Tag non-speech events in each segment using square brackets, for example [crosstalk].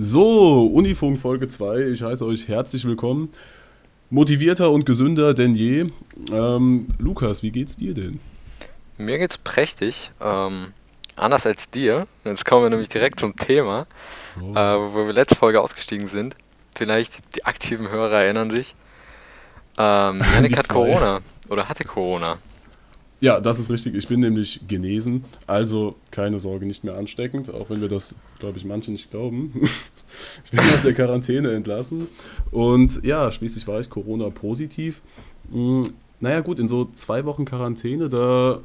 So, Unifunk Folge 2. Ich heiße euch herzlich willkommen. Motivierter und gesünder denn je. Ähm, Lukas, wie geht's dir denn? Mir geht's prächtig. Ähm, anders als dir. Jetzt kommen wir nämlich direkt zum Thema, oh. äh, wo wir letzte Folge ausgestiegen sind. Vielleicht die aktiven Hörer erinnern sich. Ähm, [laughs] Janik hat Corona oder hatte Corona. Ja, das ist richtig. Ich bin nämlich genesen, also keine Sorge, nicht mehr ansteckend, auch wenn wir das, glaube ich, manche nicht glauben. [laughs] ich bin aus der Quarantäne entlassen und ja, schließlich war ich Corona-positiv. Hm, naja, gut, in so zwei Wochen Quarantäne, da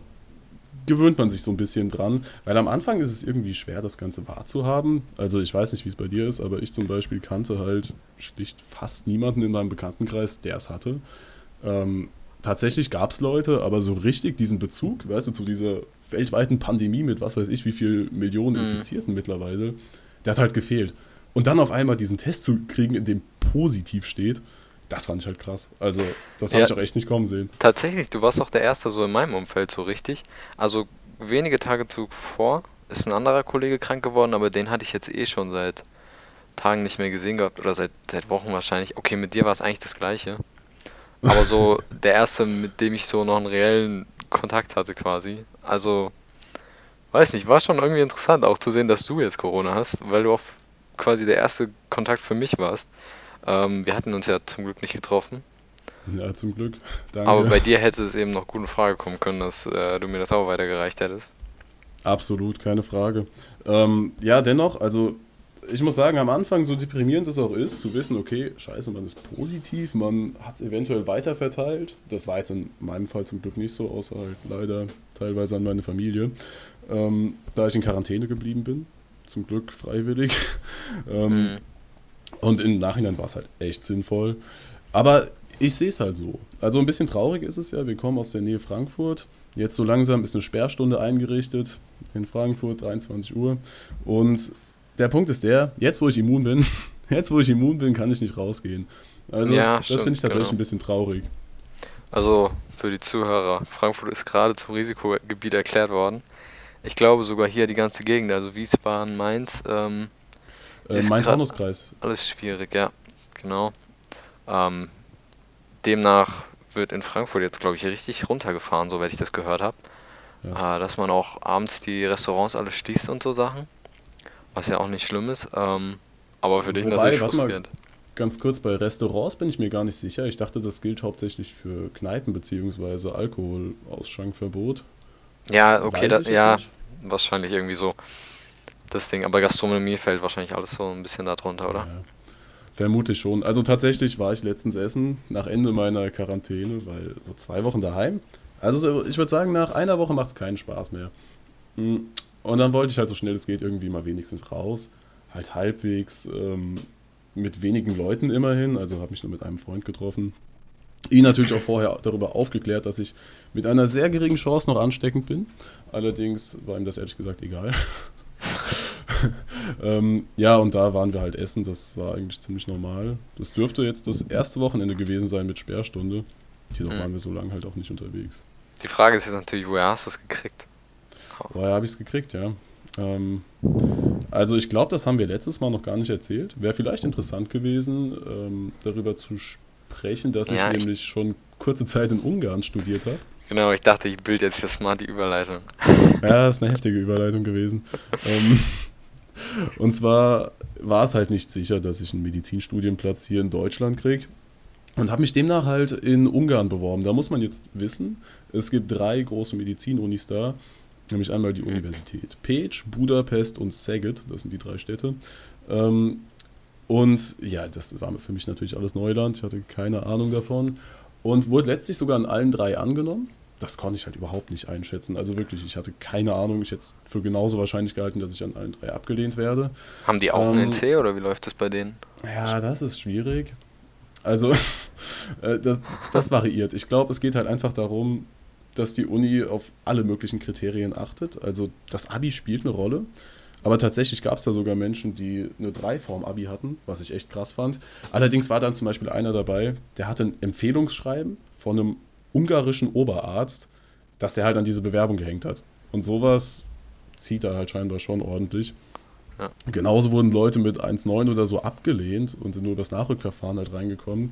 gewöhnt man sich so ein bisschen dran, weil am Anfang ist es irgendwie schwer, das Ganze wahrzuhaben. Also ich weiß nicht, wie es bei dir ist, aber ich zum Beispiel kannte halt schlicht fast niemanden in meinem Bekanntenkreis, der es hatte. Ähm, tatsächlich gab es Leute, aber so richtig diesen Bezug, weißt du, zu dieser weltweiten Pandemie mit was weiß ich, wie viel Millionen mhm. Infizierten mittlerweile, der hat halt gefehlt. Und dann auf einmal diesen Test zu kriegen, in dem positiv steht, das fand ich halt krass. Also, das habe ja, ich auch echt nicht kommen sehen. Tatsächlich, du warst auch der Erste so in meinem Umfeld so richtig. Also, wenige Tage zuvor ist ein anderer Kollege krank geworden, aber den hatte ich jetzt eh schon seit Tagen nicht mehr gesehen gehabt oder seit, seit Wochen wahrscheinlich. Okay, mit dir war es eigentlich das Gleiche. Aber so der erste, mit dem ich so noch einen reellen Kontakt hatte quasi. Also, weiß nicht, war schon irgendwie interessant auch zu sehen, dass du jetzt Corona hast, weil du auch quasi der erste Kontakt für mich warst. Ähm, wir hatten uns ja zum Glück nicht getroffen. Ja, zum Glück. Danke. Aber bei dir hätte es eben noch gut in Frage kommen können, dass äh, du mir das auch weitergereicht hättest. Absolut, keine Frage. Ähm, ja, dennoch, also ich muss sagen, am Anfang, so deprimierend es auch ist, zu wissen, okay, scheiße, man ist positiv, man hat es eventuell weiterverteilt. Das war jetzt in meinem Fall zum Glück nicht so, außer halt leider teilweise an meine Familie. Ähm, da ich in Quarantäne geblieben bin, zum Glück freiwillig. [laughs] ähm, mhm. Und im Nachhinein war es halt echt sinnvoll. Aber ich sehe es halt so. Also ein bisschen traurig ist es ja, wir kommen aus der Nähe Frankfurt. Jetzt so langsam ist eine Sperrstunde eingerichtet in Frankfurt, 23 Uhr. Und der Punkt ist der, jetzt wo ich immun bin, [laughs] jetzt wo ich immun bin, kann ich nicht rausgehen. Also ja, das finde ich tatsächlich genau. ein bisschen traurig. Also für die Zuhörer, Frankfurt ist gerade zum Risikogebiet erklärt worden. Ich glaube sogar hier die ganze Gegend, also Wiesbaden, Mainz. Ähm, äh, Main-Taunus-Kreis. Alles schwierig, ja, genau. Ähm, demnach wird in Frankfurt jetzt, glaube ich, richtig runtergefahren, soweit ich das gehört habe. Ja. Äh, dass man auch abends die Restaurants alle schließt und so Sachen. Was ja auch nicht schlimm ist. Ähm, aber für dich Wobei, natürlich frustrierend. Ganz kurz, bei Restaurants bin ich mir gar nicht sicher. Ich dachte, das gilt hauptsächlich für Kneipen bzw. Alkoholausschankverbot. Ja, okay, da, ja, nicht. wahrscheinlich irgendwie so das Ding. Aber Gastronomie fällt wahrscheinlich alles so ein bisschen darunter, oder? Ja, vermute ich schon. Also tatsächlich war ich letztens essen, nach Ende meiner Quarantäne, weil so zwei Wochen daheim. Also ich würde sagen, nach einer Woche macht es keinen Spaß mehr. Und dann wollte ich halt so schnell es geht irgendwie mal wenigstens raus. Halt halbwegs ähm, mit wenigen Leuten immerhin. Also habe mich nur mit einem Freund getroffen. Ihn natürlich auch vorher darüber aufgeklärt, dass ich mit einer sehr geringen Chance noch ansteckend bin. Allerdings war ihm das ehrlich gesagt egal. [laughs] ähm, ja, und da waren wir halt essen. Das war eigentlich ziemlich normal. Das dürfte jetzt das erste Wochenende gewesen sein mit Sperrstunde. Jedoch mhm. waren wir so lange halt auch nicht unterwegs. Die Frage ist jetzt natürlich, woher hast du es gekriegt? Woher habe ich es gekriegt, ja. Ähm, also ich glaube, das haben wir letztes Mal noch gar nicht erzählt. Wäre vielleicht interessant gewesen, ähm, darüber zu sprechen, dass ja, ich, ich nämlich schon kurze Zeit in Ungarn studiert habe. Genau, ich dachte, ich bilde jetzt hier smart die Überleitung. Ja, das ist eine heftige Überleitung gewesen. [laughs] ähm, und zwar war es halt nicht sicher, dass ich einen Medizinstudienplatz hier in Deutschland kriege. Und habe mich demnach halt in Ungarn beworben. Da muss man jetzt wissen, es gibt drei große Medizinunis da Nämlich einmal die Universität Peć, Budapest und Szeged, das sind die drei Städte. Ähm, und ja, das war für mich natürlich alles Neuland, ich hatte keine Ahnung davon. Und wurde letztlich sogar an allen drei angenommen. Das konnte ich halt überhaupt nicht einschätzen. Also wirklich, ich hatte keine Ahnung. Ich hätte es für genauso wahrscheinlich gehalten, dass ich an allen drei abgelehnt werde. Haben die auch ähm, einen NC oder wie läuft das bei denen? Ja, das ist schwierig. Also, [laughs] äh, das, das variiert. Ich glaube, es geht halt einfach darum, dass die Uni auf alle möglichen Kriterien achtet. Also das Abi spielt eine Rolle. Aber tatsächlich gab es da sogar Menschen, die eine 3 Form Abi hatten, was ich echt krass fand. Allerdings war dann zum Beispiel einer dabei, der hatte ein Empfehlungsschreiben von einem ungarischen Oberarzt, dass der halt an diese Bewerbung gehängt hat. Und sowas zieht da halt scheinbar schon ordentlich. Ja. Genauso wurden Leute mit 1,9 oder so abgelehnt und sind nur über das Nachrückverfahren halt reingekommen.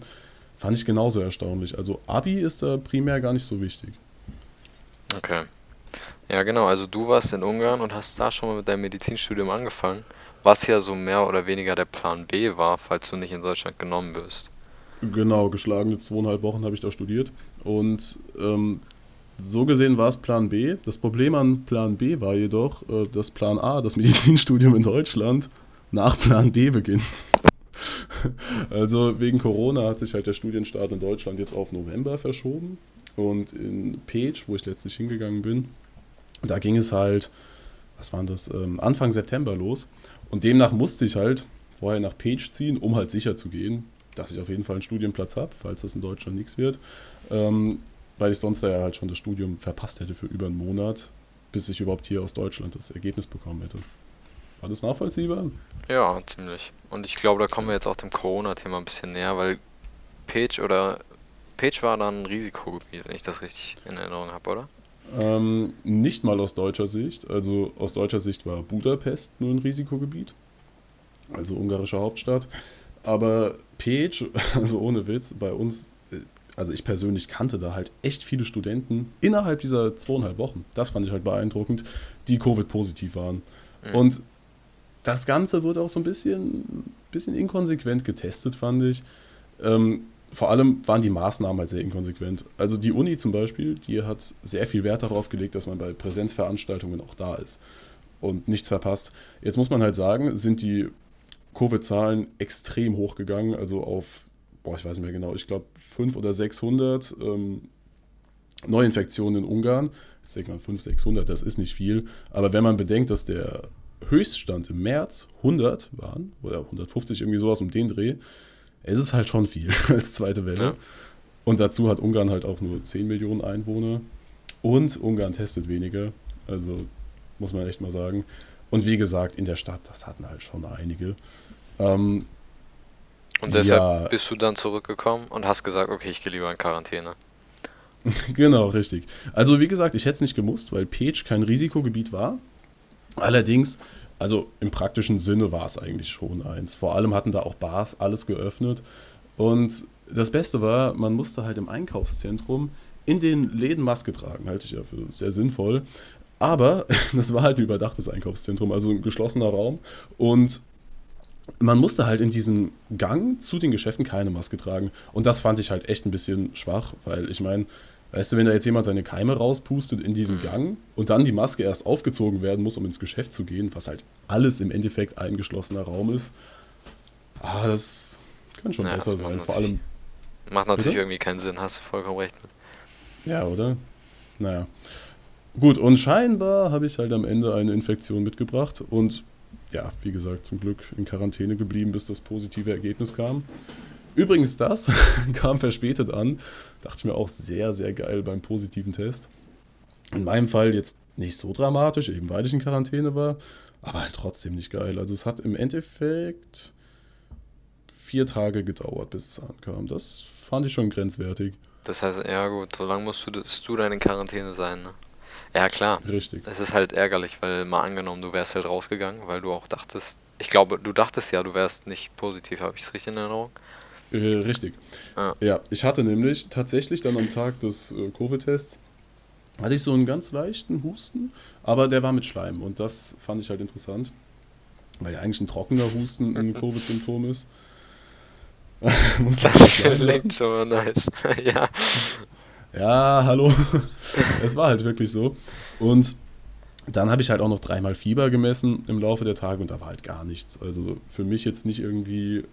Fand ich genauso erstaunlich. Also Abi ist da primär gar nicht so wichtig. Okay. Ja, genau. Also du warst in Ungarn und hast da schon mal mit deinem Medizinstudium angefangen, was ja so mehr oder weniger der Plan B war, falls du nicht in Deutschland genommen wirst. Genau, geschlagene zweieinhalb Wochen habe ich da studiert. Und ähm, so gesehen war es Plan B. Das Problem an Plan B war jedoch, äh, dass Plan A, das Medizinstudium in Deutschland, nach Plan B beginnt. [laughs] [laughs] also wegen Corona hat sich halt der Studienstart in Deutschland jetzt auf November verschoben. Und in Page, wo ich letztlich hingegangen bin, da ging es halt, was waren das, ähm, Anfang September los. Und demnach musste ich halt vorher nach Page ziehen, um halt sicher zu gehen, dass ich auf jeden Fall einen Studienplatz habe, falls das in Deutschland nichts wird. Ähm, weil ich sonst ja halt schon das Studium verpasst hätte für über einen Monat, bis ich überhaupt hier aus Deutschland das Ergebnis bekommen hätte. War das nachvollziehbar? Ja, ziemlich. Und ich glaube, da kommen wir jetzt auch dem Corona-Thema ein bisschen näher, weil Page oder Page war dann ein Risikogebiet, wenn ich das richtig in Erinnerung habe, oder? Ähm, nicht mal aus deutscher Sicht. Also aus deutscher Sicht war Budapest nur ein Risikogebiet, also ungarische Hauptstadt. Aber Page, [laughs] also ohne Witz, bei uns, äh, also ich persönlich kannte da halt echt viele Studenten innerhalb dieser zweieinhalb Wochen, das fand ich halt beeindruckend, die Covid-positiv waren. Mhm. Und das Ganze wurde auch so ein bisschen, bisschen inkonsequent getestet, fand ich. Ähm, vor allem waren die Maßnahmen halt sehr inkonsequent. Also die Uni zum Beispiel, die hat sehr viel Wert darauf gelegt, dass man bei Präsenzveranstaltungen auch da ist und nichts verpasst. Jetzt muss man halt sagen, sind die Covid-Zahlen extrem hochgegangen, also auf, boah, ich weiß nicht mehr genau, ich glaube 500 oder 600 ähm, Neuinfektionen in Ungarn. Jetzt denkt man 500, 600, das ist nicht viel. Aber wenn man bedenkt, dass der Höchststand im März 100 waren, oder 150, irgendwie sowas um den Dreh, es ist halt schon viel [laughs] als zweite Welle. Ja. Und dazu hat Ungarn halt auch nur 10 Millionen Einwohner. Und Ungarn testet weniger. Also muss man echt mal sagen. Und wie gesagt, in der Stadt, das hatten halt schon einige. Ähm, und deshalb ja, bist du dann zurückgekommen und hast gesagt, okay, ich gehe lieber in Quarantäne. [laughs] genau, richtig. Also wie gesagt, ich hätte es nicht gemusst, weil Page kein Risikogebiet war. Allerdings, also im praktischen Sinne war es eigentlich schon eins. Vor allem hatten da auch Bars alles geöffnet. Und das Beste war, man musste halt im Einkaufszentrum in den Läden Maske tragen, halte ich ja für sehr sinnvoll. Aber [laughs] das war halt ein überdachtes Einkaufszentrum, also ein geschlossener Raum. Und man musste halt in diesem Gang zu den Geschäften keine Maske tragen. Und das fand ich halt echt ein bisschen schwach, weil ich meine, weißt du, wenn da jetzt jemand seine Keime rauspustet in diesem mhm. Gang und dann die Maske erst aufgezogen werden muss, um ins Geschäft zu gehen, was halt alles im Endeffekt ein geschlossener Raum ist, ah, das kann schon naja, besser sein. Vor allem. Macht natürlich bitte? irgendwie keinen Sinn, hast du vollkommen recht mit. Ja, oder? Naja. Gut, und scheinbar habe ich halt am Ende eine Infektion mitgebracht und ja, wie gesagt, zum Glück in Quarantäne geblieben, bis das positive Ergebnis kam. Übrigens, das [laughs] kam verspätet an. Dachte ich mir auch sehr, sehr geil beim positiven Test. In meinem Fall jetzt nicht so dramatisch, eben weil ich in Quarantäne war, aber halt trotzdem nicht geil. Also es hat im Endeffekt vier Tage gedauert, bis es ankam. Das fand ich schon grenzwertig. Das heißt, ja gut, so lange musst du, du dann in Quarantäne sein, ne? Ja, klar. Richtig. Es ist halt ärgerlich, weil mal angenommen, du wärst halt rausgegangen, weil du auch dachtest, ich glaube, du dachtest ja, du wärst nicht positiv, habe ich es richtig in Erinnerung? Äh, richtig. Ah. Ja, ich hatte nämlich tatsächlich dann am Tag des äh, Covid-Tests hatte ich so einen ganz leichten Husten, aber der war mit Schleim und das fand ich halt interessant, weil ja eigentlich ein trockener Husten ein [laughs] Covid-Symptom ist. [laughs] das [laughs] klingt schon mal nice. ja ja, hallo. es war halt wirklich so. Und dann habe ich halt auch noch dreimal Fieber gemessen im Laufe der Tage und da war halt gar nichts. Also für mich jetzt nicht irgendwie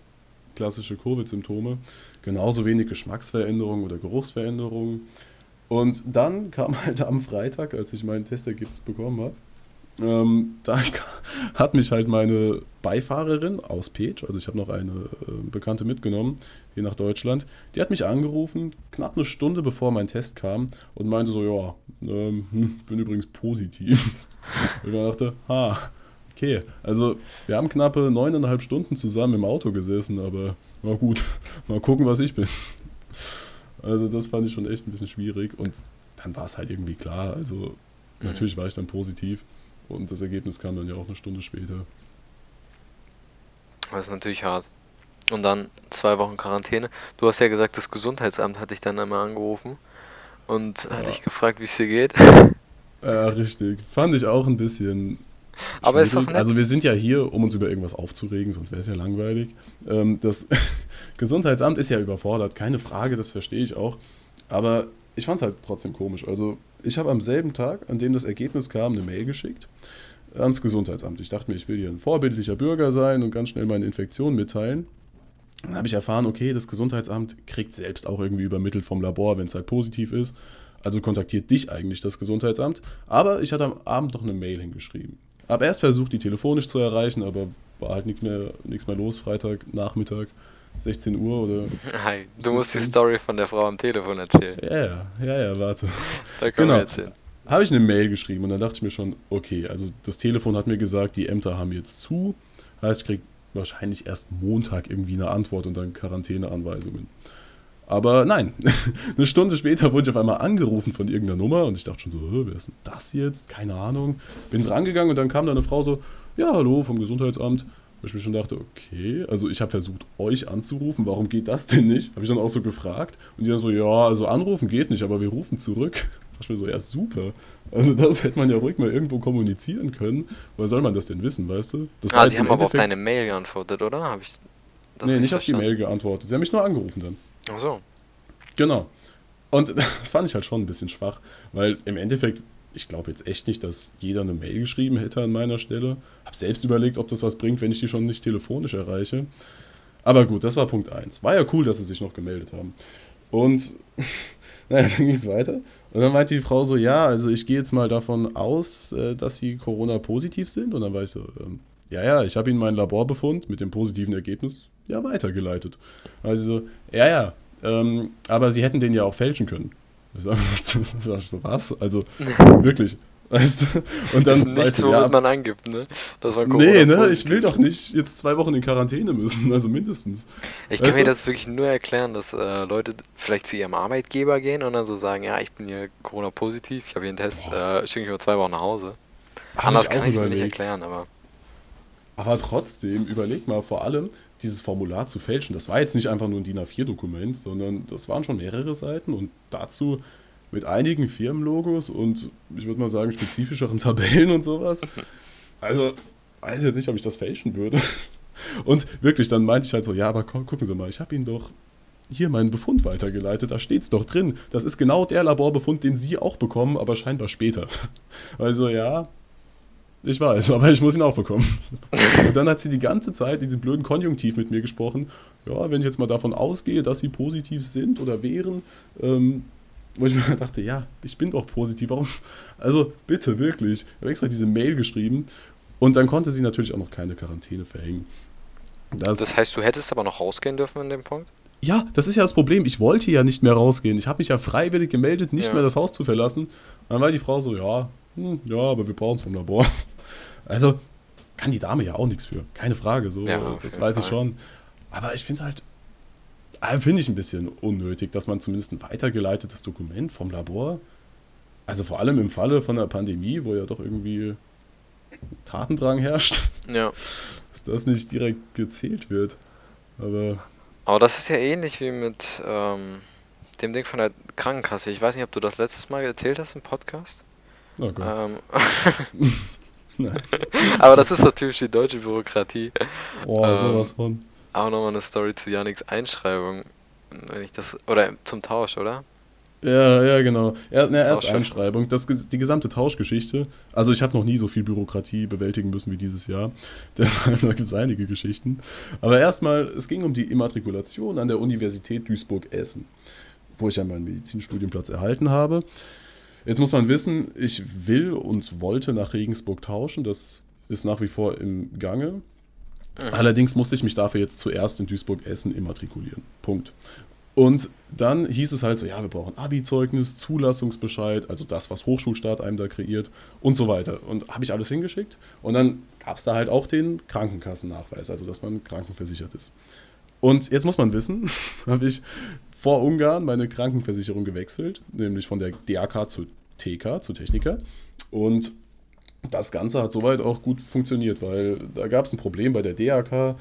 klassische Covid-Symptome. Genauso wenig Geschmacksveränderungen oder Geruchsveränderungen. Und dann kam halt am Freitag, als ich mein Testergebnis bekommen habe, ähm, da [laughs] hat mich halt meine Beifahrerin aus Page, also ich habe noch eine äh, Bekannte mitgenommen, hier nach Deutschland, die hat mich angerufen, knapp eine Stunde bevor mein Test kam und meinte so, ja, ähm, hm, bin übrigens positiv. [laughs] und ich dachte, ha, okay, also wir haben knappe neuneinhalb Stunden zusammen im Auto gesessen, aber na gut, [laughs] mal gucken, was ich bin. Also das fand ich schon echt ein bisschen schwierig und dann war es halt irgendwie klar, also natürlich war ich dann positiv. Und das Ergebnis kam dann ja auch eine Stunde später. Das ist natürlich hart. Und dann zwei Wochen Quarantäne. Du hast ja gesagt, das Gesundheitsamt hat dich dann einmal angerufen und ja. hat dich gefragt, wie es dir geht. Ja, richtig. Fand ich auch ein bisschen. Aber ist doch nett. Also wir sind ja hier, um uns über irgendwas aufzuregen, sonst wäre es ja langweilig. Ähm, das [laughs] Gesundheitsamt ist ja überfordert, keine Frage, das verstehe ich auch. Aber ich fand es halt trotzdem komisch. Also ich habe am selben Tag, an dem das Ergebnis kam, eine Mail geschickt ans Gesundheitsamt. Ich dachte mir, ich will hier ein vorbildlicher Bürger sein und ganz schnell meine Infektion mitteilen. Dann habe ich erfahren, okay, das Gesundheitsamt kriegt selbst auch irgendwie übermittelt vom Labor, wenn es halt positiv ist. Also kontaktiert dich eigentlich das Gesundheitsamt. Aber ich hatte am Abend noch eine Mail hingeschrieben. Hab erst versucht, die telefonisch zu erreichen, aber war halt nichts mehr, nichts mehr los, Freitag, Nachmittag. 16 Uhr oder. Hi, du musst die Story von der Frau am Telefon erzählen. Ja, ja, ja, ja, warte. Da können genau. wir erzählen. Habe ich eine Mail geschrieben und dann dachte ich mir schon, okay, also das Telefon hat mir gesagt, die Ämter haben jetzt zu. Heißt, ich kriege wahrscheinlich erst Montag irgendwie eine Antwort und dann Quarantäneanweisungen. Aber nein, [laughs] eine Stunde später wurde ich auf einmal angerufen von irgendeiner Nummer und ich dachte schon so, wer ist denn das jetzt? Keine Ahnung. Bin drangegangen und dann kam da eine Frau so, ja, hallo vom Gesundheitsamt. Wo ich mir schon dachte, okay, also ich habe versucht, euch anzurufen, warum geht das denn nicht? Habe ich dann auch so gefragt. Und die dann so, ja, also anrufen geht nicht, aber wir rufen zurück. [laughs] Da ich mir so, ja, super. Also das hätte man ja ruhig mal irgendwo kommunizieren können. Woher soll man das denn wissen, weißt du? Das ah, sie haben aber auf deine Mail geantwortet, oder? Hab ich nee, nicht auf die Mail geantwortet. Sie haben mich nur angerufen dann. Ach so. Genau. Und [laughs] das fand ich halt schon ein bisschen schwach, weil im Endeffekt ich glaube jetzt echt nicht, dass jeder eine Mail geschrieben hätte an meiner Stelle. Habe selbst überlegt, ob das was bringt, wenn ich die schon nicht telefonisch erreiche. Aber gut, das war Punkt 1. War ja cool, dass sie sich noch gemeldet haben. Und [laughs] naja, dann ging es weiter. Und dann meinte die Frau so, ja, also ich gehe jetzt mal davon aus, äh, dass sie Corona-positiv sind. Und dann war ich so, ähm, ja, ja, ich habe ihnen meinen Laborbefund mit dem positiven Ergebnis ja weitergeleitet. Also so, ja, ja, ähm, aber sie hätten den ja auch fälschen können. [laughs] Was? Also, [laughs] wirklich. Weißt du? Und dann nicht weißt du, ja, man angibt, ne? Das war nee, ne? Ich will doch nicht jetzt zwei Wochen in Quarantäne müssen, [laughs] also mindestens. Ich kann mir das wirklich nur erklären, dass äh, Leute vielleicht zu ihrem Arbeitgeber gehen und dann so sagen, ja, ich bin hier Corona-positiv, ich habe hier einen Test, äh, schicke ich mal zwei Wochen nach Hause. Hab Anders kann ich es mir nicht erklären, aber. Aber trotzdem, überleg mal, vor allem dieses Formular zu fälschen, das war jetzt nicht einfach nur ein DIN A4-Dokument, sondern das waren schon mehrere Seiten und dazu mit einigen Firmenlogos und ich würde mal sagen spezifischeren [laughs] Tabellen und sowas. Also, weiß jetzt nicht, ob ich das fälschen würde. [laughs] Und wirklich, dann meinte ich halt so, ja, aber gucken Sie mal, ich habe Ihnen doch hier meinen Befund weitergeleitet, da steht es doch drin. Das ist genau der Laborbefund, den Sie auch bekommen, aber scheinbar später. [laughs] Also ja, ich weiß, [laughs] aber ich muss ihn auch bekommen. Und dann hat sie die ganze Zeit in diesem blöden Konjunktiv mit mir gesprochen. Ja, wenn ich jetzt mal davon ausgehe, dass sie positiv sind oder wären, ähm, wo ich [laughs] mir dachte, ja, ich bin doch positiv. Warum? Also bitte, wirklich. Ich habe extra diese Mail geschrieben und dann konnte sie natürlich auch noch keine Quarantäne verhängen. Das, das heißt, du hättest aber noch rausgehen dürfen in dem Punkt? Ja, das ist ja das Problem. Ich wollte ja nicht mehr rausgehen. Ich habe mich ja freiwillig gemeldet, nicht ja. mehr das Haus zu verlassen. Dann war die Frau so, ja, hm, ja, aber wir brauchen es vom Labor. [laughs] Also kann die Dame ja auch nichts für. Keine Frage, so, ja, das weiß Fall. ich schon. Aber ich finde halt, äh, finde ich ein bisschen unnötig, dass man zumindest ein weitergeleitetes Dokument vom Labor, also vor allem im Falle von der Pandemie, wo ja doch irgendwie Tatendrang herrscht, [laughs] ja. dass das nicht direkt gezählt wird. Aber. Aber das ist ja ähnlich wie mit ähm, dem Ding von der Krankenkasse. Ich weiß nicht, ob du das letztes Mal erzählt hast im Podcast. Oh. Ähm, [laughs] [laughs] Aber das ist natürlich die deutsche Bürokratie. Boah, ähm, sowas von. Auch nochmal eine Story zu Janiks Einschreibung. Wenn ich das. Oder zum Tausch, oder? Ja, ja, genau. Ja, na, erst Einschreibung. Das, die gesamte Tauschgeschichte. Also, ich habe noch nie so viel Bürokratie bewältigen müssen wie dieses Jahr. [laughs] Deshalb, gibt es einige Geschichten. Aber erstmal, es ging um die Immatrikulation an der Universität Duisburg-Essen, wo ich ja meinen Medizinstudienplatz erhalten habe. Jetzt muss man wissen, ich will und wollte nach Regensburg tauschen. Das ist nach wie vor im Gange. Mhm. Allerdings musste ich mich dafür jetzt zuerst in Duisburg-Essen immatrikulieren. Punkt. Und dann hieß es halt so, ja, wir brauchen Abi-Zeugnis, Zulassungsbescheid, also das, was Hochschulstaat einem da kreiert und so weiter. Und habe ich alles hingeschickt. Und dann gab es da halt auch den Krankenkassennachweis, also dass man krankenversichert ist. Und jetzt muss man wissen, [laughs] habe ich vor Ungarn meine Krankenversicherung gewechselt, nämlich von der DAK zu TK, zu Techniker. Und das Ganze hat soweit auch gut funktioniert, weil da gab es ein Problem bei der DAK.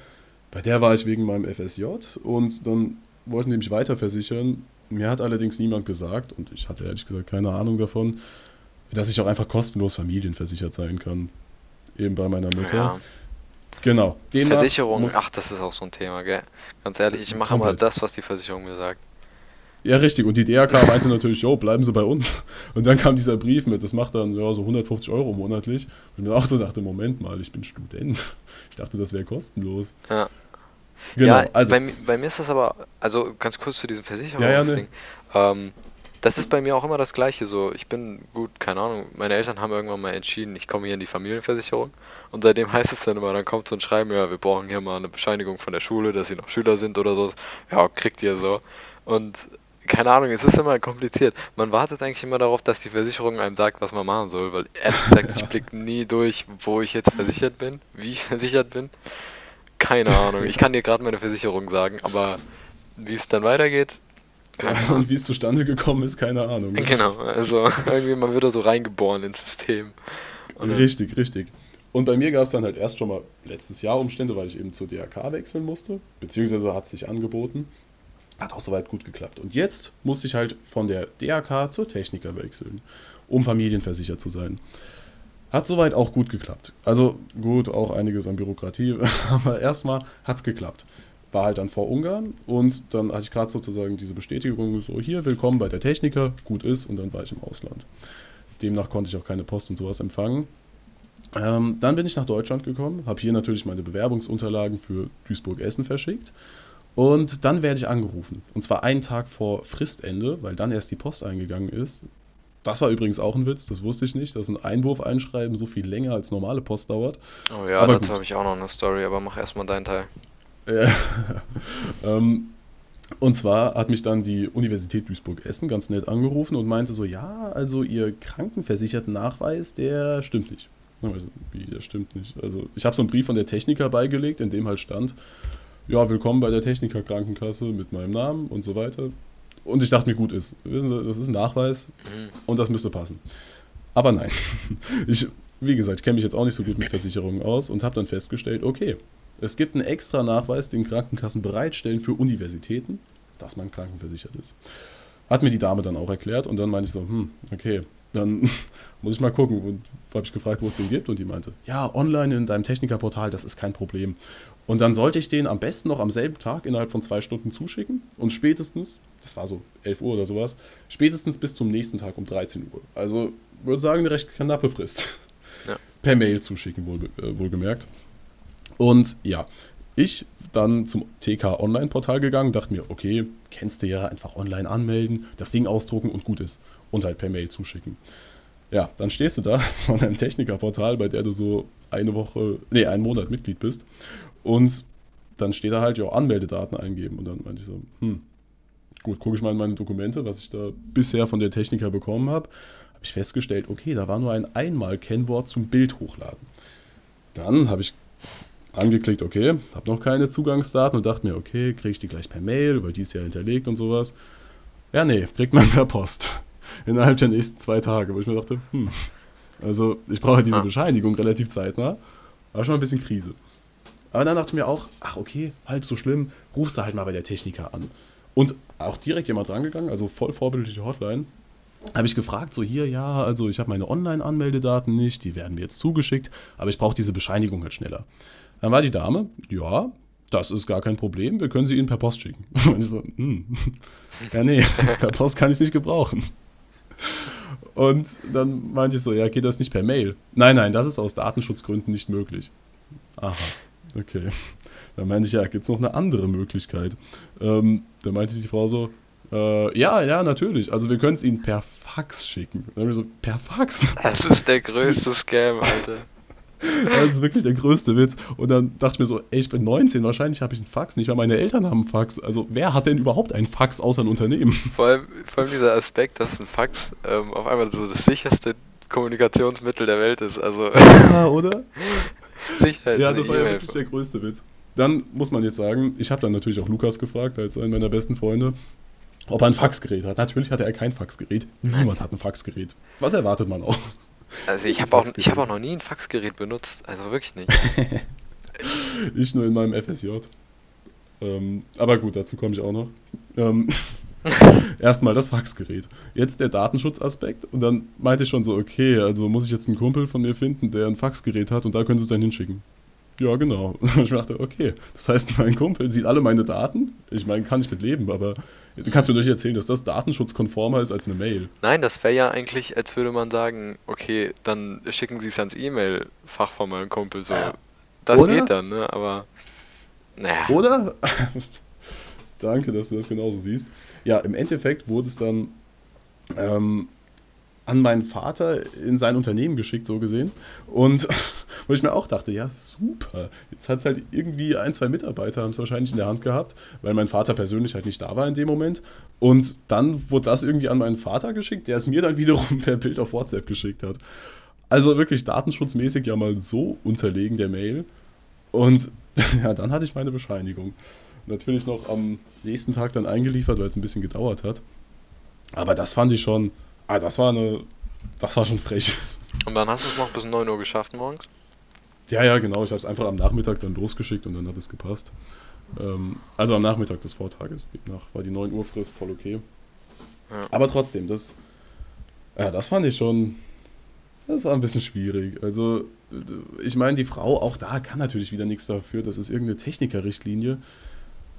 Bei der war ich wegen meinem FSJ und dann wollten die mich weiter versichern. Mir hat allerdings niemand gesagt, und ich hatte ehrlich gesagt keine Ahnung davon, dass ich auch einfach kostenlos familienversichert sein kann. Eben bei meiner Mutter. Ja. Genau. Demnach Versicherung, ach, das ist auch so ein Thema, gell? Ganz ehrlich, ich mache mal das, was die Versicherung mir sagt. Ja, richtig. Und die DRK meinte natürlich, jo, bleiben Sie bei uns. Und dann kam dieser Brief mit, das macht dann ja, so 150 Euro monatlich. Und ich mir auch so dachte, Moment mal, ich bin Student. Ich dachte, das wäre kostenlos. Ja. Genau, ja, also. Bei, bei, mir ist das aber, also ganz kurz zu diesem Versicherungsding. Ja, ja, nee. ähm, das ist bei mir auch immer das Gleiche. So, ich bin gut, keine Ahnung. Meine Eltern haben irgendwann mal entschieden, ich komme hier in die Familienversicherung. Und seitdem heißt es dann immer, dann kommt so ein Schreiben, ja, wir brauchen hier mal eine Bescheinigung von der Schule, dass sie noch Schüler sind oder so. Ja, kriegt ihr so. Und keine Ahnung, es ist immer kompliziert. Man wartet eigentlich immer darauf, dass die Versicherung einem sagt, was man machen soll, weil ehrlich [laughs] gesagt, ich blicke nie durch, wo ich jetzt versichert bin, wie ich [laughs] versichert bin. Keine Ahnung. Ich kann dir gerade meine Versicherung sagen, aber wie es dann weitergeht. Und wie es zustande gekommen ist, keine Ahnung. Ne? Genau, also irgendwie man wird da so reingeboren ins System. Und richtig, richtig. Und bei mir gab es dann halt erst schon mal letztes Jahr Umstände, weil ich eben zur DRK wechseln musste, beziehungsweise hat es sich angeboten. Hat auch soweit gut geklappt. Und jetzt musste ich halt von der DRK zur Techniker wechseln, um familienversichert zu sein. Hat soweit auch gut geklappt. Also gut, auch einiges an Bürokratie, [laughs] aber erstmal hat es geklappt. War halt dann vor Ungarn und dann hatte ich gerade sozusagen diese Bestätigung, so hier, willkommen bei der Techniker, gut ist und dann war ich im Ausland. Demnach konnte ich auch keine Post und sowas empfangen. Ähm, dann bin ich nach Deutschland gekommen, habe hier natürlich meine Bewerbungsunterlagen für Duisburg-Essen verschickt und dann werde ich angerufen. Und zwar einen Tag vor Fristende, weil dann erst die Post eingegangen ist. Das war übrigens auch ein Witz, das wusste ich nicht, dass ein Einwurf einschreiben so viel länger als normale Post dauert. Oh ja, aber dazu habe ich auch noch eine Story, aber mach erstmal deinen Teil. Ja. [laughs] ähm, und zwar hat mich dann die Universität Duisburg-Essen ganz nett angerufen und meinte so, ja, also ihr krankenversicherten Nachweis, der stimmt nicht. Also, wie, der stimmt nicht. Also ich habe so einen Brief von der Techniker beigelegt, in dem halt stand, ja, willkommen bei der Techniker Krankenkasse mit meinem Namen und so weiter. Und ich dachte mir, gut ist. Wissen Sie, das ist ein Nachweis mhm. und das müsste passen. Aber nein. [laughs] Ich, wie gesagt, ich kenne mich jetzt auch nicht so gut mit Versicherungen aus und habe dann festgestellt, okay, es gibt einen extra Nachweis, den Krankenkassen bereitstellen für Universitäten, dass man krankenversichert ist. Hat mir die Dame dann auch erklärt und dann meinte ich so, hm, okay, dann [laughs] muss ich mal gucken. Und habe ich gefragt, wo es den gibt und die meinte, ja, online in deinem Technikerportal, das ist kein Problem. Und dann sollte ich den am besten noch am selben Tag innerhalb von zwei Stunden zuschicken und spätestens, das war so 11 Uhr oder sowas, spätestens bis zum nächsten Tag um 13 Uhr. Also würde sagen, eine recht knappe Frist. Ja. [laughs] Per Mail zuschicken, wohl, äh, wohlgemerkt. Und ja, ich dann zum TK Online-Portal gegangen, dachte mir, okay, kennst du ja, einfach online anmelden, das Ding ausdrucken und gut ist. Und halt per Mail zuschicken. Ja, dann stehst du da [laughs] von einem Technikerportal, bei der du so eine Woche, nee, einen Monat Mitglied bist und dann steht da halt, ja, Anmeldedaten eingeben. Und dann meinte ich so, hm, gut, gucke ich mal in meine Dokumente, was ich da bisher von der Techniker bekommen habe. Habe ich festgestellt, okay, da war nur ein Einmal-Kennwort zum Bild hochladen. Dann habe ich angeklickt, okay, habe noch keine Zugangsdaten und dachte mir, okay, kriege ich die gleich per Mail, weil die ist ja hinterlegt und sowas. Ja, nee, kriegt man per Post. [laughs] Innerhalb der nächsten zwei Tage, wo ich mir dachte, hm, also ich brauche diese ah. Bescheinigung relativ zeitnah. War schon ein bisschen Krise. Aber dann dachte ich mir auch, ach okay, halb so schlimm, rufst du halt mal bei der Techniker an. Und auch direkt jemand rangegangen, also voll vorbildliche Hotline. Habe ich gefragt, so hier, ja, also ich habe meine Online-Anmeldedaten nicht, die werden mir jetzt zugeschickt, aber ich brauche diese Bescheinigung halt schneller. Dann war die Dame, ja, das ist gar kein Problem, wir können sie Ihnen per Post schicken. [laughs] Und ich so, hm, ja nee, [laughs] per Post kann ich es nicht gebrauchen. Und dann meinte ich so, ja, geht das nicht per Mail? Nein, nein, das ist aus Datenschutzgründen nicht möglich. Aha. Okay. [laughs] Dann meinte ich, ja, gibt es noch eine andere Möglichkeit? Ähm, dann meinte die Frau so, äh, ja, ja, natürlich. Also wir können es Ihnen per Fax schicken. Dann habe ich so, per Fax? Das ist der größte Scam, Alter. [laughs] Das ist wirklich der größte Witz. Und dann dachte ich mir so, ey, ich bin 19, wahrscheinlich habe ich einen Fax nicht, weil meine Eltern haben einen Fax. Also wer hat denn überhaupt einen Fax außer ein Unternehmen? [laughs] Vor allem, vor allem dieser Aspekt, dass ein Fax ähm, auf einmal so das sicherste Kommunikationsmittel der Welt ist. Also ja, oder? Sicherheit. Ja, das war ja wirklich der größte Witz. Dann muss man jetzt sagen, ich habe dann natürlich auch Lukas gefragt, als einen meiner besten Freunde, ob er ein Faxgerät hat. Natürlich hatte er kein Faxgerät. Niemand hat ein Faxgerät. Was erwartet man auch? Also ich habe auch, hab auch noch nie ein Faxgerät benutzt. Also wirklich nicht. [laughs] ich nur in meinem FSJ. Ähm, aber gut, dazu komme ich auch noch. Ähm, [laughs] Erstmal das Faxgerät. Jetzt der Datenschutzaspekt. Und dann meinte ich schon so, okay, also muss ich jetzt einen Kumpel von mir finden, der ein Faxgerät hat und da können sie es dann hinschicken. Ja, genau. [laughs] Und ich dachte, okay, das heißt, mein Kumpel sieht alle meine Daten. Ich meine, kann ich mit leben, aber du kannst mir doch nicht erzählen, dass das datenschutzkonformer ist als eine Mail. Nein, das wäre ja eigentlich, als würde man sagen, okay, dann schicken Sie es ans E-Mail-Fach von meinem Kumpel so. Das Oder? geht dann, ne? Aber, naja. Oder? [laughs] Danke, dass du das genauso siehst. Ja, im Endeffekt wurde es dann ähm, an meinen Vater in sein Unternehmen geschickt, so gesehen. Und [laughs] wo ich mir auch dachte, ja, super. Jetzt hat es halt irgendwie ein, zwei Mitarbeiter haben es wahrscheinlich in der Hand gehabt, weil mein Vater persönlich halt nicht da war in dem Moment. Und dann wurde das irgendwie an meinen Vater geschickt, der es mir dann [laughs] wiederum per Bild auf WhatsApp geschickt hat. Also wirklich datenschutzmäßig ja mal so unterlegen der Mail. Und [laughs] ja, dann hatte ich meine Bescheinigung. Natürlich noch am nächsten Tag dann eingeliefert, weil es ein bisschen gedauert hat. Aber das fand ich schon, ah, das war eine, das war schon frech. Und dann hast du es noch bis 9 Uhr geschafft morgens? Ja, ja, genau. Ich habe es einfach am Nachmittag dann losgeschickt und dann hat es gepasst. Ähm, also am Nachmittag des Vortages. Demnach war die 9 Uhr Frist voll okay. Ja. Aber trotzdem, das, ja, das fand ich schon, das war ein bisschen schwierig. Also, ich meine, die Frau, auch da kann natürlich wieder nichts dafür. Das ist irgendeine Technikerrichtlinie.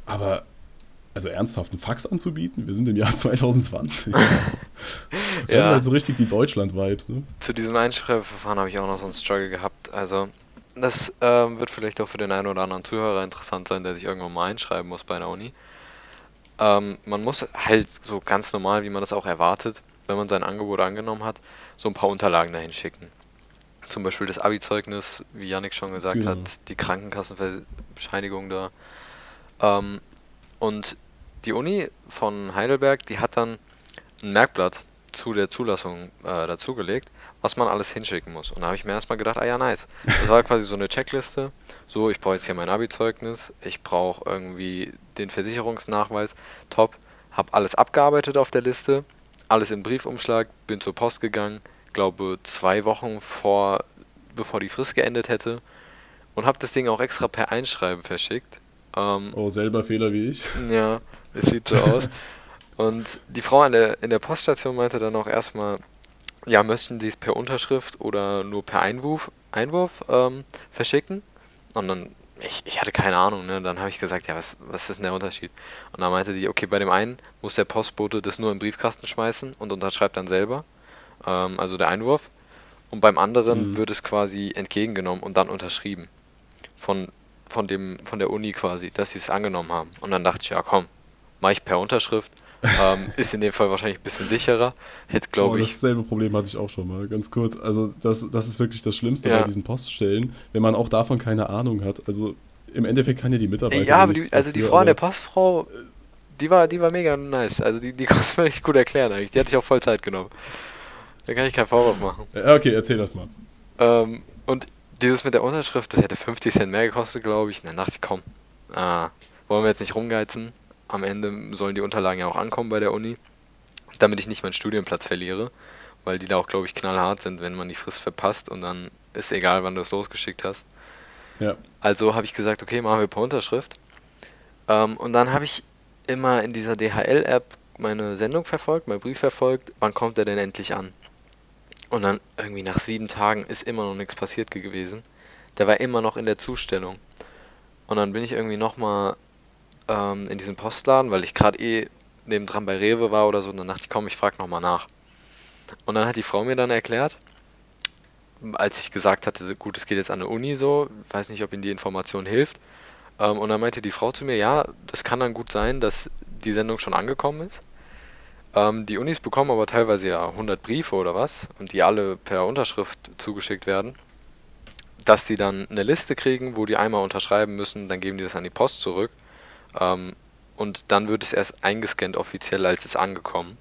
Aber, also ernsthaft, einen Fax anzubieten? Wir sind im Jahr [laughs] 2020. [laughs] Das sind Ja, halt so richtig die Deutschland-Vibes, ne? zu diesem Einschreibverfahren habe ich auch noch so einen Struggle gehabt. Also, das ähm, wird vielleicht auch für den einen oder anderen Zuhörer interessant sein, der sich irgendwann mal einschreiben muss bei einer Uni. Ähm, man muss halt so ganz normal, wie man das auch erwartet, wenn man sein Angebot angenommen hat, so ein paar Unterlagen dahin schicken. Zum Beispiel das Abi-Zeugnis, wie Yannick schon gesagt Genau. hat, die Krankenkassenbescheinigung da. Ähm, und die Uni von Heidelberg, die hat dann ein Merkblatt zu der Zulassung äh, dazugelegt, was man alles hinschicken muss. Und da habe ich mir erstmal gedacht, ah ja, nice. Das war [laughs] quasi so eine Checkliste. So, ich brauche jetzt hier mein Abi-Zeugnis, ich brauche irgendwie den Versicherungsnachweis, top. Habe alles abgearbeitet auf der Liste, alles im Briefumschlag, bin zur Post gegangen, glaube zwei Wochen vor, bevor die Frist geendet hätte und habe das Ding auch extra per Einschreiben verschickt. Ähm, Oh, selber Fehler wie ich. ja, es sieht so aus. [laughs] Und die Frau an der, in der Poststation meinte dann auch erstmal, ja, möchten Sie es per Unterschrift oder nur per Einwurf, Einwurf ähm, verschicken? Und dann, ich, ich hatte keine Ahnung, ne? Dann habe ich gesagt, ja, was, was ist denn der Unterschied? Und dann meinte die, okay, bei dem einen muss der Postbote das nur im Briefkasten schmeißen und unterschreibt dann selber, ähm, also der Einwurf. Und beim anderen Mhm. wird es quasi entgegengenommen und dann unterschrieben. Von, von dem, von der Uni quasi, dass sie es angenommen haben. Und dann dachte ich, ja komm, mache ich per Unterschrift. [laughs] ähm, ist in dem Fall wahrscheinlich ein bisschen sicherer. Hätte, Oh, glaube ich, dasselbe Problem hatte ich auch schon mal, ganz kurz. Also das, das ist wirklich das Schlimmste Ja. bei diesen Poststellen, wenn man auch davon keine Ahnung hat. Also im Endeffekt kann ja die Mitarbeiter Ja, aber die, also die dafür, Frau an der Postfrau, die war, die war mega nice. Also die, die [laughs] konnte mir echt gut erklären eigentlich. Die hat sich auch voll Zeit genommen. Da kann ich keinen Vorwurf machen. Ja, okay, erzähl das mal. Ähm, und dieses mit der Unterschrift, das hätte 50 Cent mehr gekostet, glaube ich. Und dann dachte ich, komm, ah, wollen wir jetzt nicht rumgeizen. Am Ende sollen die Unterlagen ja auch ankommen bei der Uni, damit ich nicht meinen Studienplatz verliere. Weil die da auch, glaube ich, knallhart sind, wenn man die Frist verpasst und dann ist egal, wann du es losgeschickt hast. Ja. Also habe ich gesagt, okay, machen wir per Unterschrift. Ähm, und dann habe ich immer in dieser DHL-App meine Sendung verfolgt, meinen Brief verfolgt, wann kommt er denn endlich an? Und dann irgendwie nach sieben Tagen ist immer noch nichts passiert ge- gewesen. Der war immer noch in der Zustellung. Und dann bin ich irgendwie nochmal ähm, in diesem Postladen, weil ich gerade eh nebendran bei Rewe war oder so, und dann dachte ich, komm, ich frag nochmal nach. Und dann hat die Frau mir dann erklärt, als ich gesagt hatte, gut, es geht jetzt an eine Uni so, weiß nicht, ob Ihnen die Information hilft. Ähm, und dann meinte die Frau zu mir, ja, das kann dann gut sein, dass die Sendung schon angekommen ist. Ähm, die Unis bekommen aber teilweise ja 100 Briefe oder was und die alle per Unterschrift zugeschickt werden, dass die dann eine Liste kriegen, wo die einmal unterschreiben müssen, dann geben die das an die Post zurück ähm, und dann wird es erst eingescannt offiziell, als es angekommen.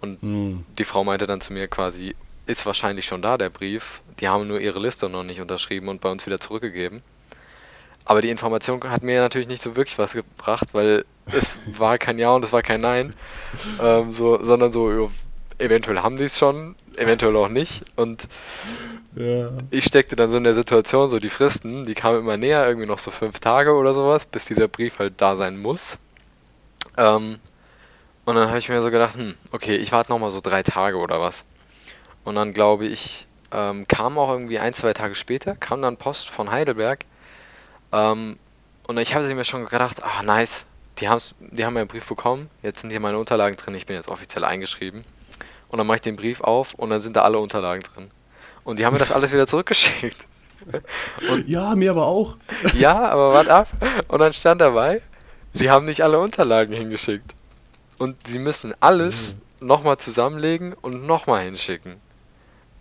Und Hm. die Frau meinte dann zu mir quasi, ist wahrscheinlich schon da der Brief, die haben nur ihre Liste noch nicht unterschrieben und bei uns wieder zurückgegeben. Aber die Information hat mir natürlich nicht so wirklich was gebracht, weil es [laughs] war kein Ja und es war kein Nein, ähm, so, sondern so, jo, eventuell haben die es schon, eventuell auch nicht. Und Ja. ich steckte dann so in der Situation, so die Fristen, die kamen immer näher, irgendwie noch so fünf Tage oder sowas, bis dieser Brief halt da sein muss. Ähm, und dann habe ich mir so gedacht, hm, okay, ich warte nochmal so drei Tage oder was. Und dann glaube ich, ähm, kam auch irgendwie ein, zwei Tage später, kam dann Post von Heidelberg. Ähm, und ich habe mir schon gedacht, ah, nice, die, haben's, die haben meinen Brief bekommen, jetzt sind hier meine Unterlagen drin, ich bin jetzt offiziell eingeschrieben. Und dann mache ich den Brief auf und dann sind da alle Unterlagen drin. Und die haben mir das alles wieder zurückgeschickt. [laughs] ja, mir aber auch. [laughs] Ja, aber warte ab. Und dann stand dabei, sie haben nicht alle Unterlagen hingeschickt. Und sie müssen alles nochmal zusammenlegen und nochmal hinschicken.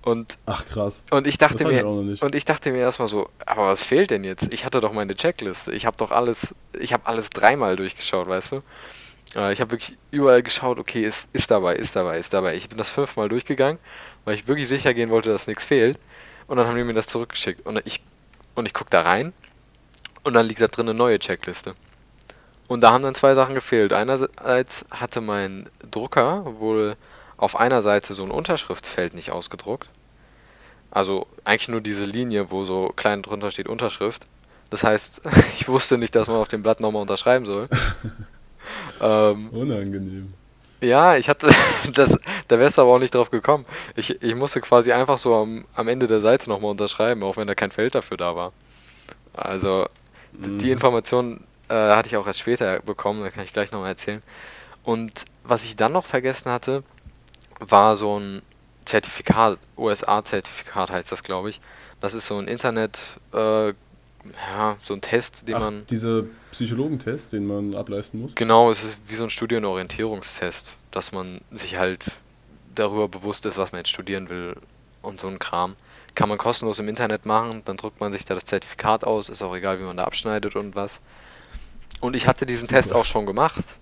Und, Ach krass. und ich dachte ich mir, nicht. und ich dachte mir erstmal so, aber was fehlt denn jetzt? Ich hatte doch meine Checkliste. Ich habe doch alles, ich habe alles dreimal durchgeschaut, weißt du? Äh, Ich habe wirklich überall geschaut, okay, ist, ist dabei, ist dabei, ist dabei. Ich bin das fünfmal durchgegangen, weil ich wirklich sicher gehen wollte, dass nichts fehlt. Und dann haben die mir das zurückgeschickt. Und ich, und ich gucke da rein und dann liegt da drin eine neue Checkliste. Und da haben dann zwei Sachen gefehlt. Einerseits hatte mein Drucker wohl auf einer Seite so ein Unterschriftsfeld nicht ausgedruckt. Also eigentlich nur diese Linie, wo so klein drunter steht Unterschrift. Das heißt, [laughs] ich wusste nicht, dass man auf dem Blatt nochmal unterschreiben soll. [laughs] ähm, Unangenehm. ja, ich hatte, [laughs] das, da wärst du aber auch nicht drauf gekommen. Ich, ich musste quasi einfach so am, am Ende der Seite nochmal unterschreiben, auch wenn da kein Feld dafür da war. Also, d- die Mhm. Information äh, hatte ich auch erst später bekommen, da kann ich gleich nochmal erzählen. Und was ich dann noch vergessen hatte, war so ein Zertifikat, USA-Zertifikat heißt das, glaube ich. Das ist so ein Internet, äh, ja, so ein Test, den Ach, man. diese Psychologentest, den man ableisten muss. Genau, es ist wie so ein Studienorientierungstest, dass man sich halt darüber bewusst ist, was man jetzt studieren will und so ein Kram. Kann man kostenlos im Internet machen, dann druckt man sich da das Zertifikat aus, ist auch egal, wie man da abschneidet und was. Und ich hatte diesen Super. Test auch schon gemacht.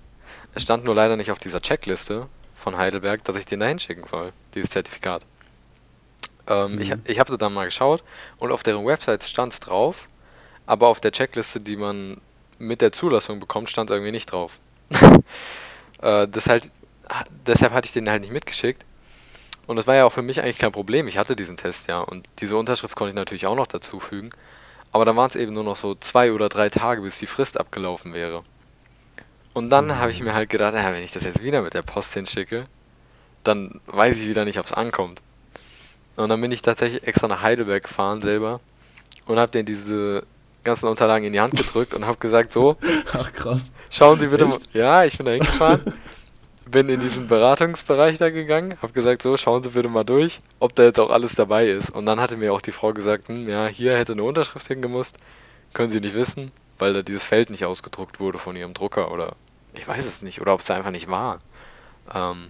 Es stand nur leider nicht auf dieser Checkliste von Heidelberg, dass ich den da hinschicken soll, dieses Zertifikat. Ähm, Ich, Mhm. ich habe dann mal geschaut und auf deren Website stand es drauf, aber auf der Checkliste, die man mit der Zulassung bekommt, stand irgendwie nicht drauf. [laughs] äh, deshalb, deshalb hatte ich den halt nicht mitgeschickt. Und das war ja auch für mich eigentlich kein Problem. Ich hatte diesen Test ja und diese Unterschrift konnte ich natürlich auch noch dazu fügen. Aber dann waren es eben nur noch so zwei oder drei Tage, bis die Frist abgelaufen wäre. Und dann habe ich mir halt gedacht, ja, wenn ich das jetzt wieder mit der Post hinschicke, dann weiß ich wieder nicht, ob es ankommt. Und dann bin ich tatsächlich extra nach Heidelberg gefahren selber und habe denen diese ganzen Unterlagen in die Hand gedrückt und habe gesagt, so, [laughs] Ach krass. Schauen Sie bitte mal. Ja, ich bin da hingefahren. bin in diesen Beratungsbereich da gegangen, habe gesagt, so, schauen Sie bitte mal durch, ob da jetzt auch alles dabei ist. Und dann hatte mir auch die Frau gesagt, hm, ja, hier hätte eine Unterschrift hingemusst. Können Sie nicht wissen, weil da dieses Feld nicht ausgedruckt wurde von Ihrem Drucker oder ich weiß es nicht. Oder ob es da einfach nicht war. Ähm,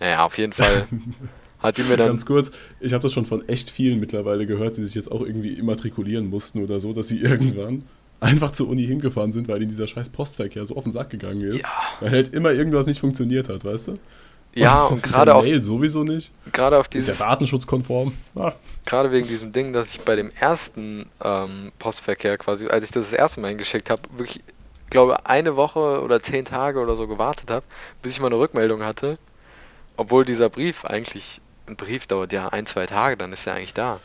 naja, auf jeden Fall [laughs] hat die mir dann. Ganz kurz, ich habe das schon von echt vielen mittlerweile gehört, die sich jetzt auch irgendwie immatrikulieren mussten oder so, dass sie [laughs] irgendwann einfach zur Uni hingefahren sind, weil ihnen dieser scheiß Postverkehr so auf den Sack gegangen ist. Ja. Weil halt immer irgendwas nicht funktioniert hat, weißt du? Ja, [laughs] und gerade auf, Mail sowieso nicht. gerade auf Ist dieses. ja datenschutzkonform. Ah, Gerade wegen diesem Ding, dass ich bei dem ersten ähm, Postverkehr quasi, als ich das das erste Mal hingeschickt habe, wirklich, glaube eine Woche oder zehn Tage oder so gewartet habe, bis ich mal eine Rückmeldung hatte. Obwohl dieser Brief eigentlich, ein Brief dauert ja ein, zwei Tage, dann ist er eigentlich da.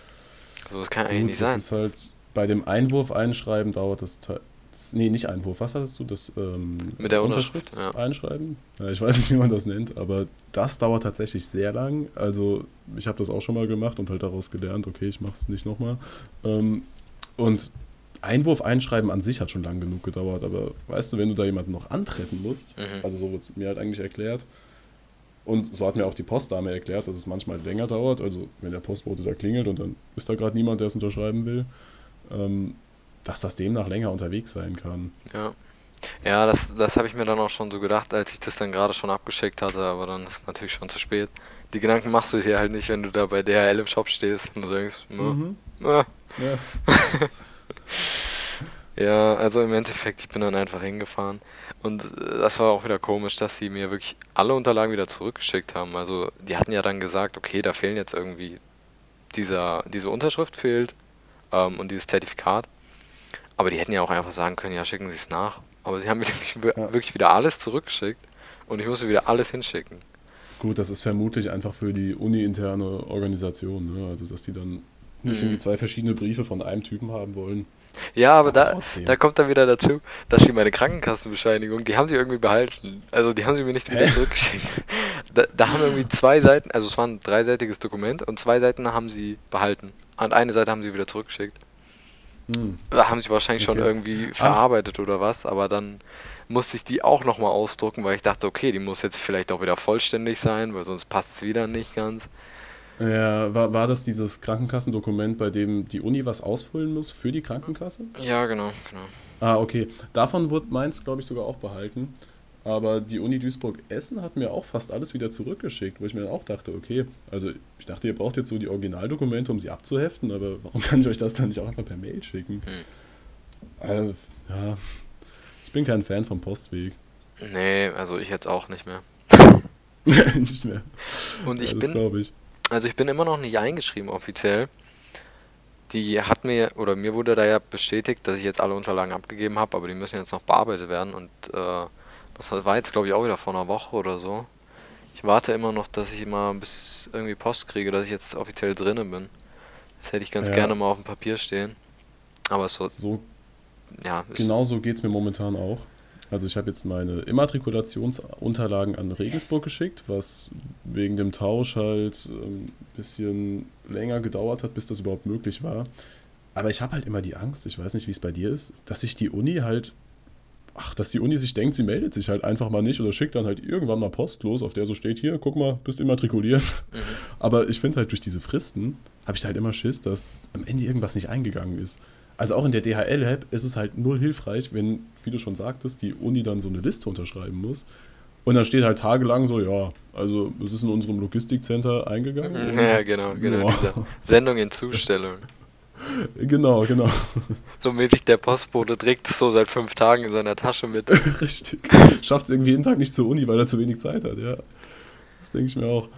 Also das kann eigentlich gut, nicht das sein. ist halt bei dem Einwurf einschreiben dauert das. Nee, nicht Einwurf. Was hattest du? Das ähm, Mit der Unterschrift, ja. einschreiben? Ja, ich weiß nicht, wie man das nennt, aber das dauert tatsächlich sehr lang. Also ich habe das auch schon mal gemacht und halt daraus gelernt, okay, ich mache es nicht nochmal. Ähm, und Einwurf einschreiben an sich hat schon lang genug gedauert, aber weißt du, wenn du da jemanden noch antreffen musst, Mhm. also so wird es mir halt eigentlich erklärt, und so hat mir auch die Postdame erklärt, dass es manchmal länger dauert. Also, wenn der Postbote da klingelt und dann ist da gerade niemand, der es unterschreiben will, ähm, dass das demnach länger unterwegs sein kann. Ja. Ja, das, das habe ich mir dann auch schon so gedacht, als ich das dann gerade schon abgeschickt hatte, aber dann ist natürlich schon zu spät. Die Gedanken machst du dir halt nicht, wenn du da bei DHL im Shop stehst und du denkst, Mhm. "Na, Ja. [laughs] Ja, also im Endeffekt, ich bin dann einfach hingefahren. Und äh, das war auch wieder komisch, dass sie mir wirklich alle Unterlagen wieder zurückgeschickt haben. Also die hatten ja dann gesagt, okay, da fehlen jetzt irgendwie dieser, diese Unterschrift fehlt ähm, und dieses Zertifikat. Aber die hätten ja auch einfach sagen können, ja, schicken Sie es nach. Aber sie haben [laughs] mir Ja. wirklich wieder alles zurückgeschickt und ich musste wieder alles hinschicken. Gut, das ist vermutlich einfach für die uni-interne Organisation, ne? Also, dass die dann nicht Mhm. irgendwie zwei verschiedene Briefe von einem Typen haben wollen. Ja, aber Aber da, trotzdem. da kommt dann wieder dazu, dass sie meine Krankenkassenbescheinigung, die haben sie irgendwie behalten. Also die haben sie mir nicht wieder Hä? zurückgeschickt. [laughs] Da, da haben irgendwie zwei Seiten, also es war ein dreiseitiges Dokument und zwei Seiten haben sie behalten. Und eine Seite haben sie wieder zurückgeschickt. Hm. Da haben sie wahrscheinlich schon Okay. irgendwie verarbeitet oder was, aber dann musste ich die auch nochmal ausdrucken, weil ich dachte, okay, die muss jetzt vielleicht auch wieder vollständig sein, weil sonst passt es wieder nicht ganz. Ja, war, war das dieses Krankenkassendokument, bei dem die Uni was ausfüllen muss für die Krankenkasse? Ja, genau, genau. Ah, okay. Davon wurde meins, glaube ich, sogar auch behalten. Aber die Uni Duisburg-Essen hat mir auch fast alles wieder zurückgeschickt, wo ich mir dann auch dachte, okay, also ich dachte, ihr braucht jetzt so die Originaldokumente, um sie abzuheften, aber warum [laughs] kann ich euch das dann nicht auch einfach per Mail schicken? Äh, ja, ich bin kein Fan vom Postweg. Nee, also ich jetzt auch nicht mehr. [laughs] nicht mehr. Und ich das bin, ich. Also ich bin immer noch nicht eingeschrieben offiziell. Die hat mir, oder mir wurde da ja bestätigt, dass ich jetzt alle Unterlagen abgegeben habe, aber die müssen jetzt noch bearbeitet werden und äh, das war jetzt glaube ich auch wieder vor einer Woche oder so. Ich warte immer noch, dass ich mal bis irgendwie Post kriege, dass ich jetzt offiziell drinne bin. Das hätte ich ganz Ja. gerne mal auf dem Papier stehen. Aber so, So ja, Genau so geht es mir momentan auch. Also ich habe jetzt meine Immatrikulationsunterlagen an Regensburg geschickt, was wegen dem Tausch halt ein bisschen länger gedauert hat, bis das überhaupt möglich war. Aber ich habe halt immer die Angst, ich weiß nicht, wie es bei dir ist, dass sich die Uni halt, ach, dass die Uni sich denkt, sie meldet sich halt einfach mal nicht oder schickt dann halt irgendwann mal Post los, auf der so steht, hier, guck mal, bist immatrikuliert. Mhm. Aber ich finde halt durch diese Fristen habe ich halt immer Schiss, dass am Ende irgendwas nicht eingegangen ist. Also auch in der DHL-App ist es halt null hilfreich, wenn, wie du schon sagtest, die Uni dann so eine Liste unterschreiben muss. Und dann steht halt tagelang so, ja, also es ist in unserem Logistikcenter eingegangen. und- [laughs] ja genau, genau, Ja. diese Sendung in Zustellung. [laughs] Genau, genau. So mäßig der Postbote trägt es so seit fünf Tagen in seiner Tasche mit. [laughs] Richtig. Schafft es irgendwie jeden Tag nicht zur Uni, weil er zu wenig Zeit hat, ja. Das denke ich mir auch.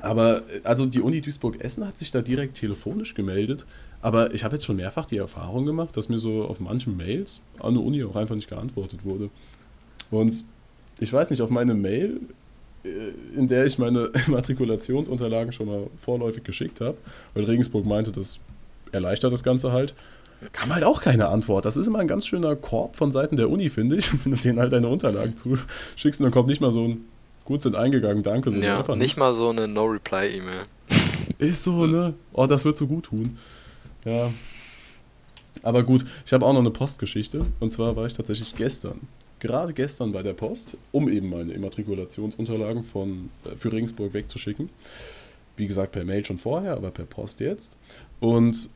Aber äh, also die Uni Duisburg-Essen hat sich da direkt telefonisch gemeldet. Aber ich habe jetzt schon mehrfach die Erfahrung gemacht, dass mir so auf manchen Mails an der Uni auch einfach nicht geantwortet wurde. Und ich weiß nicht, auf meine Mail, äh, in der ich meine [laughs] Matrikulationsunterlagen schon mal vorläufig geschickt habe, weil Regensburg meinte, das erleichtert das Ganze halt, kam halt auch keine Antwort. Das ist immer ein ganz schöner Korb von Seiten der Uni, finde ich, [laughs] wenn du denen halt deine Unterlagen zuschickst und dann kommt nicht mal so ein gut sind eingegangen, danke, sondern Ja, einfach nicht mal so eine No-Reply-E-Mail. Ist so, ne? Oh, das wird so gut tun. Ja. Aber gut, ich habe auch noch eine Postgeschichte. Und zwar war ich tatsächlich gestern, gerade gestern bei der Post, um eben meine Immatrikulationsunterlagen von, äh, für Regensburg wegzuschicken. Wie gesagt, per Mail schon vorher, aber per Post jetzt. Und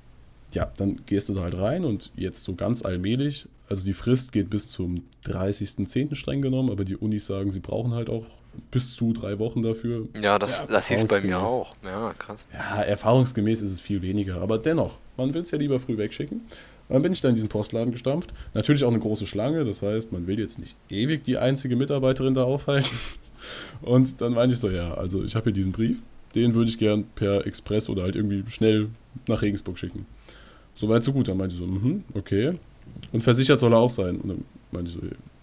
ja, dann gehst du da halt rein und jetzt so ganz allmählich, also die Frist geht bis zum 30.10. streng genommen, aber die Unis sagen, sie brauchen halt auch bis zu drei Wochen dafür. Ja, das, Ja, das hieß bei mir auch. Ja, krass. Ja, erfahrungsgemäß ist es viel weniger, aber dennoch, man will es ja lieber früh wegschicken. Dann bin ich da in diesen Postladen gestampft. Natürlich auch eine große Schlange, das heißt, man will jetzt nicht ewig die einzige Mitarbeiterin da aufhalten. [laughs] Und dann meinte ich so, ja, also ich habe hier diesen Brief, den würde ich gern per Express oder halt irgendwie schnell nach Regensburg schicken. Soweit so gut. Dann meinte ich so, mhm, okay. Und versichert soll er auch sein. Und dann meinte ich so,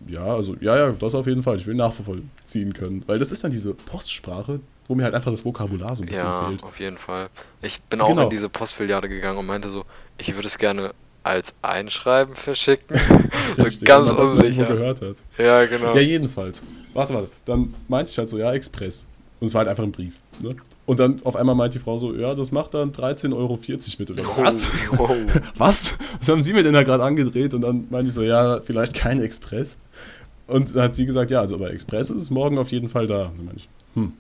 ja, also, ja, ja, das auf jeden Fall. Ich will nachvollziehen können. Weil das ist dann diese Postsprache, wo mir halt einfach das Vokabular so ein bisschen Ja, fehlt. auf jeden Fall. Ich bin auch Genau. in diese Postfiliale gegangen und meinte so, ich würde es gerne als Einschreiben verschicken. [laughs] so Richtig, ganz wenn man unsicher. gehört hat. Ja, genau. Ja, jedenfalls. Warte, warte. Dann meinte ich halt so, ja, Express. Und es war halt einfach ein Brief. Ne? Und dann auf einmal meint die Frau so, ja, das macht dann 13,40 Euro mit. Oder Oh, was? oh. [laughs] Was? Was haben Sie mir denn da gerade angedreht? Und dann meinte ich so, ja, vielleicht kein Express. Und dann hat sie gesagt, ja, also aber Express ist es morgen auf jeden Fall da. Und dann meinte ich, hm,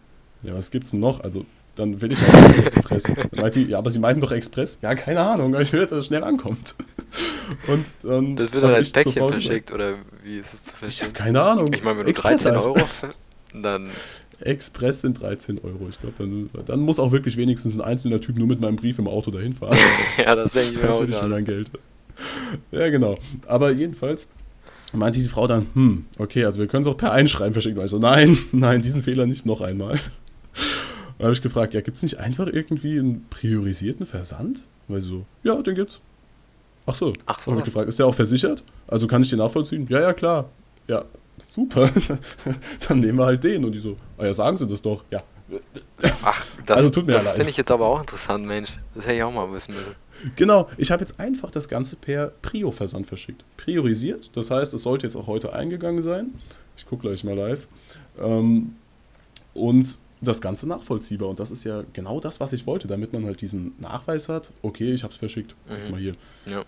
ja, was gibt's denn noch? Also, dann will ich auch Express. [laughs] Dann meinte die, ja, aber Sie meinten doch Express? Ja, keine Ahnung, ich will, dass es schnell ankommt. [laughs] Und dann Das wird dann als ich Päckchen verschickt, oder wie ist es zu Ich verstehen? habe keine Ahnung. Ich meine, wenn du Express 13 halt. Euro, dann, Express sind 13 Euro. Ich glaube, dann, dann muss auch wirklich wenigstens ein einzelner Typ nur mit meinem Brief im Auto dahin fahren. [laughs] ja, das denke ich mir Das auch für gerade. mein Geld. Ja, genau. Aber jedenfalls meinte die Frau dann, hm, okay, also wir können es auch per Einschreiben verschicken. Also nein, [laughs] nein, diesen Fehler nicht noch einmal. Dann habe ich gefragt, ja, gibt es nicht einfach irgendwie einen priorisierten Versand? Weil sie so, ja, den gibt's. Ach so. Ach so, Habe ich gefragt, ist der auch versichert? Also kann ich den nachvollziehen? Ja, ja, klar. Ja, super, [laughs] dann nehmen wir halt den. Und die so, ah ja, sagen Sie das doch. Ja. Ach, das, also tut mir das finde ich jetzt aber auch interessant, Mensch. Das hätte ich auch mal wissen müssen. Genau, ich habe jetzt einfach das Ganze per Prio-Versand verschickt. Priorisiert, das heißt, es sollte jetzt auch heute eingegangen sein. Ich gucke gleich mal live. Ähm, und das Ganze nachvollziehbar. Und das ist ja genau das, was ich wollte, damit man halt diesen Nachweis hat. Okay, ich habe es verschickt. Mhm. Mal hier. Ja.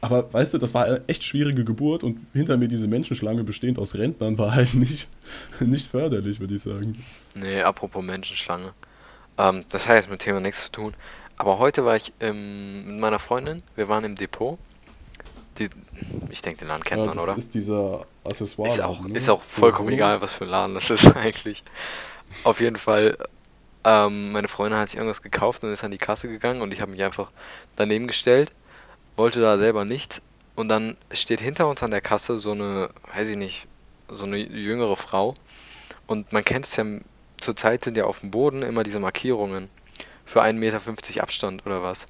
Aber weißt du, das war eine echt schwierige Geburt und hinter mir diese Menschenschlange bestehend aus Rentnern war halt nicht, [laughs] nicht förderlich, würde ich sagen. Nee, apropos Menschenschlange. Ähm, das hat jetzt mit Thema nichts zu tun. Aber heute war ich ähm, mit meiner Freundin, wir waren im Depot. Die, ich denke, den Laden kennt ja, man, oder? Das ist dieser Accessoire. Ist auch, ne? ist auch vollkommen egal, was für ein Laden das ist [laughs] eigentlich. Auf jeden Fall, ähm, meine Freundin hat sich irgendwas gekauft und ist an die Kasse gegangen und ich habe mich einfach daneben gestellt, wollte da selber nichts und dann steht hinter uns an der Kasse so eine, weiß ich nicht, so eine jüngere Frau und man kennt es ja, zurzeit sind ja auf dem Boden immer diese Markierungen für 1,50 Meter Abstand oder was.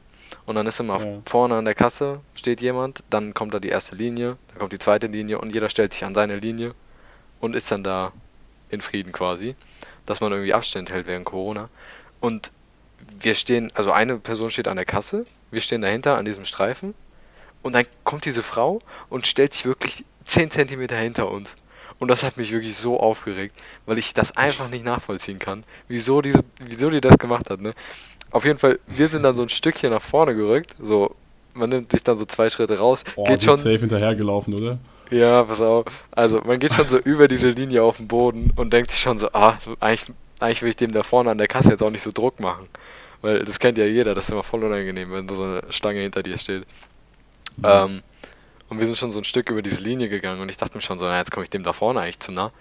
Und dann ist immer ja. vorne an der Kasse steht jemand, dann kommt da die erste Linie, dann kommt die zweite Linie und jeder stellt sich an seine Linie und ist dann da in Frieden quasi dass man irgendwie Abstand hält während Corona. Und wir stehen, also eine Person steht an der Kasse, wir stehen dahinter an diesem Streifen und dann kommt diese Frau und stellt sich wirklich 10 Zentimeter hinter uns. Und das hat mich wirklich so aufgeregt, weil ich das einfach nicht nachvollziehen kann, wieso, diese, wieso die das gemacht hat. Ne? Auf jeden Fall, wir sind dann so ein Stückchen nach vorne gerückt, so man nimmt sich dann so zwei Schritte raus, oh, geht schon safe hinterhergelaufen, oder? Ja, pass auf. Also, man geht schon so über diese Linie auf den Boden und denkt sich schon so, ah, eigentlich, eigentlich will ich dem da vorne an der Kasse jetzt auch nicht so Druck machen. Weil das kennt ja jeder, das ist immer voll unangenehm, wenn so eine Stange hinter dir steht. Mhm. Ähm, und wir sind schon so ein Stück über diese Linie gegangen und ich dachte mir schon so, na, jetzt komme ich dem da vorne eigentlich zu nah.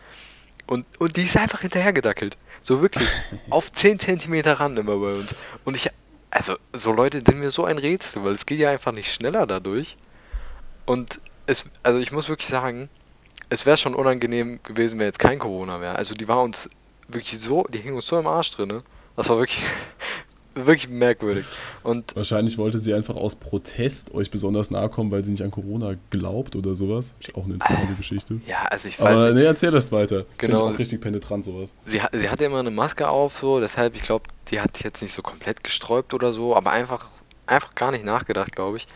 Und, und die ist einfach hinterhergedackelt. So wirklich. [laughs] auf 10 Zentimeter ran immer bei uns. Und ich, also, so Leute sind mir so ein Rätsel, weil es geht ja einfach nicht schneller dadurch. Und es, also ich muss wirklich sagen, es wäre schon unangenehm gewesen, wenn jetzt kein Corona wäre. Also die war uns wirklich so, die hing uns so im Arsch drin. Ne? Das war wirklich, [laughs] wirklich merkwürdig. Und Wahrscheinlich wollte sie einfach aus Protest euch besonders nahe kommen, weil sie nicht an Corona glaubt oder sowas. Auch eine interessante Geschichte. Ja, also ich weiß Aber nicht. nee, erzähl das weiter. Genau. Finde auch richtig penetrant sowas. Sie, sie hatte immer eine Maske auf, so, deshalb, ich glaube, die hat sich jetzt nicht so komplett gesträubt oder so, aber einfach, einfach gar nicht nachgedacht, glaube ich.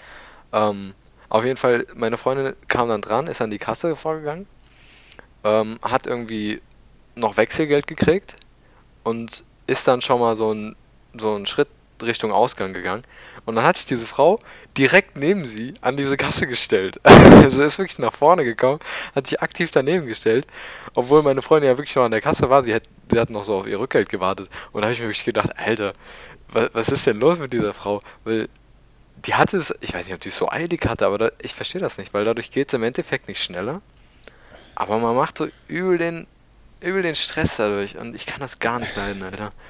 Ähm, auf jeden Fall, meine Freundin kam dann dran, ist an die Kasse vorgegangen, ähm, hat irgendwie noch Wechselgeld gekriegt und ist dann schon mal so einen so einen Schritt Richtung Ausgang gegangen. Und dann hat sich diese Frau direkt neben sie an diese Kasse gestellt. [laughs] also ist wirklich nach vorne gekommen, hat sich aktiv daneben gestellt, obwohl meine Freundin ja wirklich noch an der Kasse war. Sie hat, sie hat noch so auf ihr Rückgeld gewartet. Und da habe ich mir wirklich gedacht, Alter, was, was ist denn los mit dieser Frau? Weil die hatte es, ich weiß nicht, ob die es so eilig hatte, aber da, ich verstehe das nicht, weil dadurch geht es im Endeffekt nicht schneller. Aber man macht so übel den, übel den Stress dadurch und ich kann das gar nicht leiden, Alter. [laughs]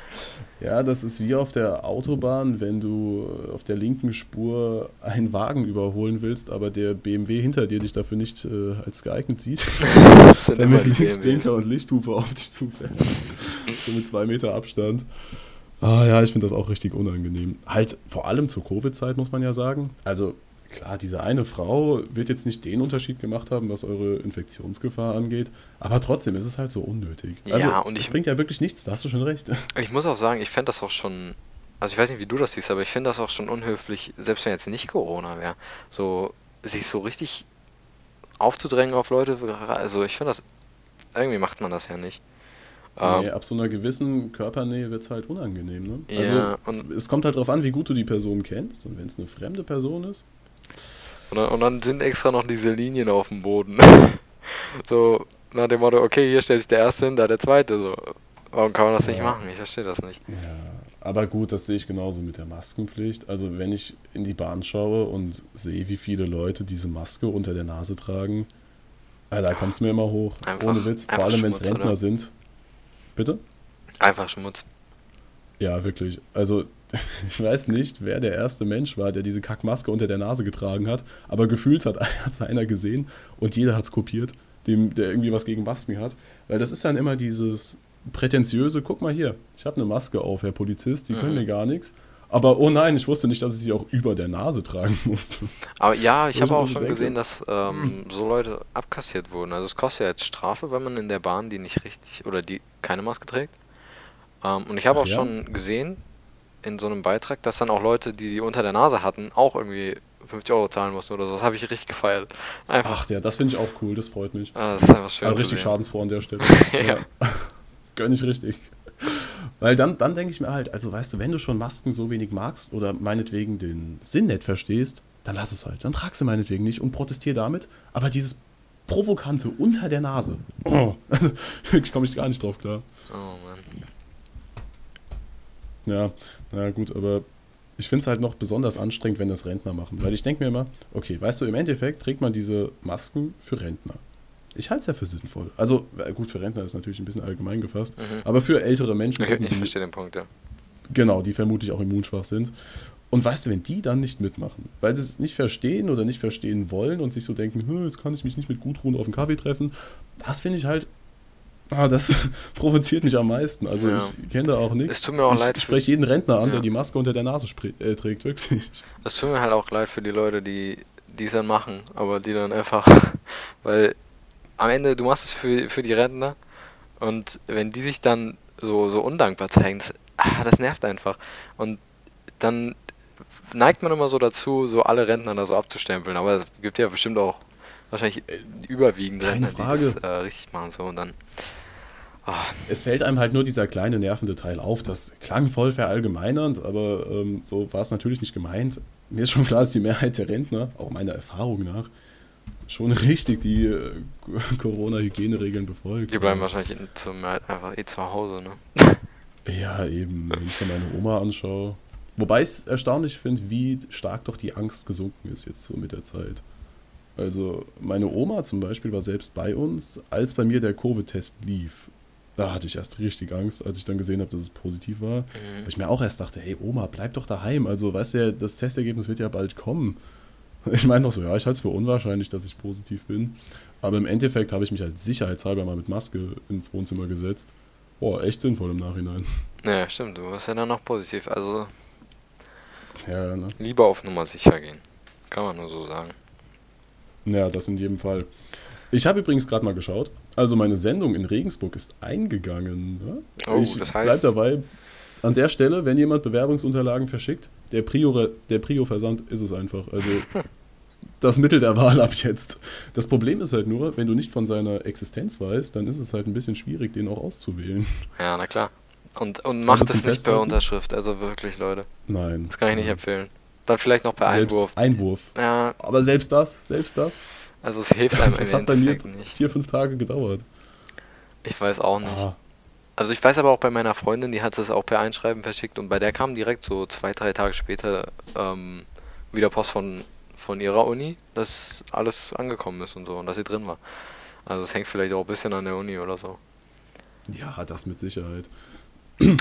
Ja, das ist wie auf der Autobahn, wenn du auf der linken Spur einen Wagen überholen willst, aber der BMW hinter dir dich dafür nicht äh, als geeignet sieht. [laughs] der [laughs] mit Linksblinker und Lichthupe auf dich zufährt. so mit zwei Meter Abstand. Ah ja, ich finde das auch richtig unangenehm. Halt vor allem zur Covid-Zeit, muss man ja sagen. Also klar, diese eine Frau wird jetzt nicht den Unterschied gemacht haben, was eure Infektionsgefahr angeht, aber trotzdem ist es halt so unnötig. Also, ja, und ich, bringt ja wirklich nichts, da hast du schon recht. [laughs] Ich muss auch sagen, ich fände das auch schon, also ich weiß nicht, wie du das siehst, aber ich finde das auch schon unhöflich, selbst wenn jetzt nicht Corona wäre, so sich so richtig aufzudrängen auf Leute, also ich finde das, irgendwie macht man das ja nicht. Nee, ab so einer gewissen Körpernähe wird es halt unangenehm. Ne? Ja, also es kommt halt darauf an, wie gut du die Person kennst. Und wenn es eine fremde Person ist. Und dann, und dann, sind extra noch diese Linien auf dem Boden. [laughs] so nach dem Motto, okay, hier stellt sich der Erste hin, da der Zweite. So. Warum kann man das ja. nicht machen? Ich verstehe das nicht. Ja, aber gut, das sehe ich genauso mit der Maskenpflicht. Also wenn ich in die Bahn schaue und sehe, wie viele Leute diese Maske unter der Nase tragen, äh, da kommt es mir immer hoch. Einfach, Ohne Witz. Vor allem, wenn es Rentner oder? sind. Bitte? Einfach Schmutz. Ja, wirklich. Also, [laughs] ich weiß nicht, wer der erste Mensch war, der diese Kackmaske unter der Nase getragen hat, aber gefühlt hat [laughs] es einer gesehen und jeder hat es kopiert, dem, der irgendwie was gegen Masken hat. Weil das ist dann immer dieses prätentiöse, guck mal hier, ich habe eine Maske auf, Herr Polizist, Sie mhm. können mir gar nichts. Aber oh nein, ich wusste nicht, dass ich sie auch über der Nase tragen musste. Aber ja, ich habe auch schon denke, gesehen, dass ähm, so Leute abkassiert wurden. Also es kostet ja jetzt Strafe, wenn man in der Bahn die nicht richtig oder die keine Maske trägt. Ähm, und ich habe auch ja? schon gesehen in so einem Beitrag, dass dann auch Leute, die die unter der Nase hatten, auch irgendwie 50 Euro zahlen mussten oder so. Das habe ich richtig gefeiert. Einfach, Ach ja, das finde ich auch cool, das freut mich. ah, das ist einfach schön Also richtig sehen. schadensfroh an der [laughs] Stelle. Ja. [laughs] Gönn ich richtig. Weil dann, dann denke ich mir halt, also weißt du, wenn du schon Masken so wenig magst oder meinetwegen den Sinn nicht verstehst, dann lass es halt. Dann trag sie meinetwegen nicht und protestier damit. Aber dieses Provokante unter der Nase, oh, [laughs] wirklich komme ich gar nicht drauf klar. Oh Mann. Ja, na gut, aber ich finde es halt noch besonders anstrengend, wenn das Rentner machen. Weil ich denke mir immer, okay, weißt du, im Endeffekt trägt man diese Masken für Rentner. Ich halte es ja für sinnvoll. Also, äh, gut, für Rentner ist natürlich ein bisschen allgemein gefasst, Mhm. aber für ältere Menschen, Ich, ich verstehe den Punkt, ja. genau, die vermutlich auch immunschwach sind. Und weißt du, wenn die dann nicht mitmachen, weil sie es nicht verstehen oder nicht verstehen wollen und sich so denken, "Hm, jetzt kann ich mich nicht mit Gudrun auf einen Kaffee treffen, das finde ich halt, ah, das [laughs] provoziert mich am meisten. Also Ja. ich kenne da auch nichts. Es tut mir auch ich leid für- spreche jeden Rentner an, Ja. der die Maske unter der Nase äh, trägt, wirklich. Es tut mir halt auch leid für die Leute, die die es dann machen, aber die dann einfach, [laughs] weil am Ende, du machst es für, für die Rentner und wenn die sich dann so, so undankbar zeigen, das, ah, das nervt einfach. Und dann neigt man immer so dazu, so alle Rentner da so abzustempeln, aber es gibt ja bestimmt auch wahrscheinlich überwiegend keine Rentner, Frage. die das äh, richtig machen so und dann Es fällt einem halt nur dieser kleine nervende Teil auf. Das klang voll verallgemeinernd, aber ähm, so war es natürlich nicht gemeint. Mir ist schon klar, dass die Mehrheit der Rentner, auch meiner Erfahrung nach, schon richtig die äh, Corona-Hygieneregeln befolgt. die bleiben wahrscheinlich in, zum, halt einfach eh zu Hause, ne? Ja, eben, wenn ich mir meine Oma anschaue. Wobei ich es erstaunlich finde, wie stark doch die Angst gesunken ist jetzt so mit der Zeit. Also meine Oma zum Beispiel war selbst bei uns, als bei mir der Covid-Test lief. Da hatte ich erst richtig Angst, als ich dann gesehen habe, dass es positiv war. Mhm. Weil ich mir auch erst dachte, hey Oma, bleib doch daheim. Also weißt du ja, das Testergebnis wird ja bald kommen. [laughs] Ich meine noch so, ja, ich halte es für unwahrscheinlich, dass ich positiv bin. Aber im Endeffekt habe ich mich als sicherheitshalber mal mit Maske ins Wohnzimmer gesetzt. Boah, echt sinnvoll im Nachhinein. [laughs] Ja, stimmt, du warst ja dann noch positiv, also Ja, ne? Lieber auf Nummer sicher gehen. Kann man nur so sagen. Ja, das in jedem Fall. Ich habe übrigens gerade mal geschaut. Also meine Sendung in Regensburg ist eingegangen. Ne? Oh, ich das bleib heißt- dabei. An der Stelle, wenn jemand Bewerbungsunterlagen verschickt, der Prio, der Prio-Versand ist es einfach. Also [laughs] das Mittel der Wahl ab jetzt. Das Problem ist halt nur, wenn du nicht von seiner Existenz weißt, dann ist es halt ein bisschen schwierig, den auch auszuwählen. Ja, na klar. Und, und macht zum es nicht per? Unterschrift, also wirklich, Leute. Nein. Das kann ich nicht empfehlen. Dann vielleicht noch per Selbst Einwurf. Einwurf. Ja, Aber selbst das, selbst das, also es hilft einem [laughs] das hat bei mir nicht. vier, fünf Tage gedauert. Ich weiß auch nicht. Ah, Also ich weiß aber auch bei meiner Freundin, die hat es auch per Einschreiben verschickt und bei der kam direkt so zwei, drei Tage später ähm, wieder Post von, von ihrer Uni, dass alles angekommen ist und so und dass sie drin war. Also es hängt vielleicht auch ein bisschen an der Uni oder so. ja, das mit Sicherheit.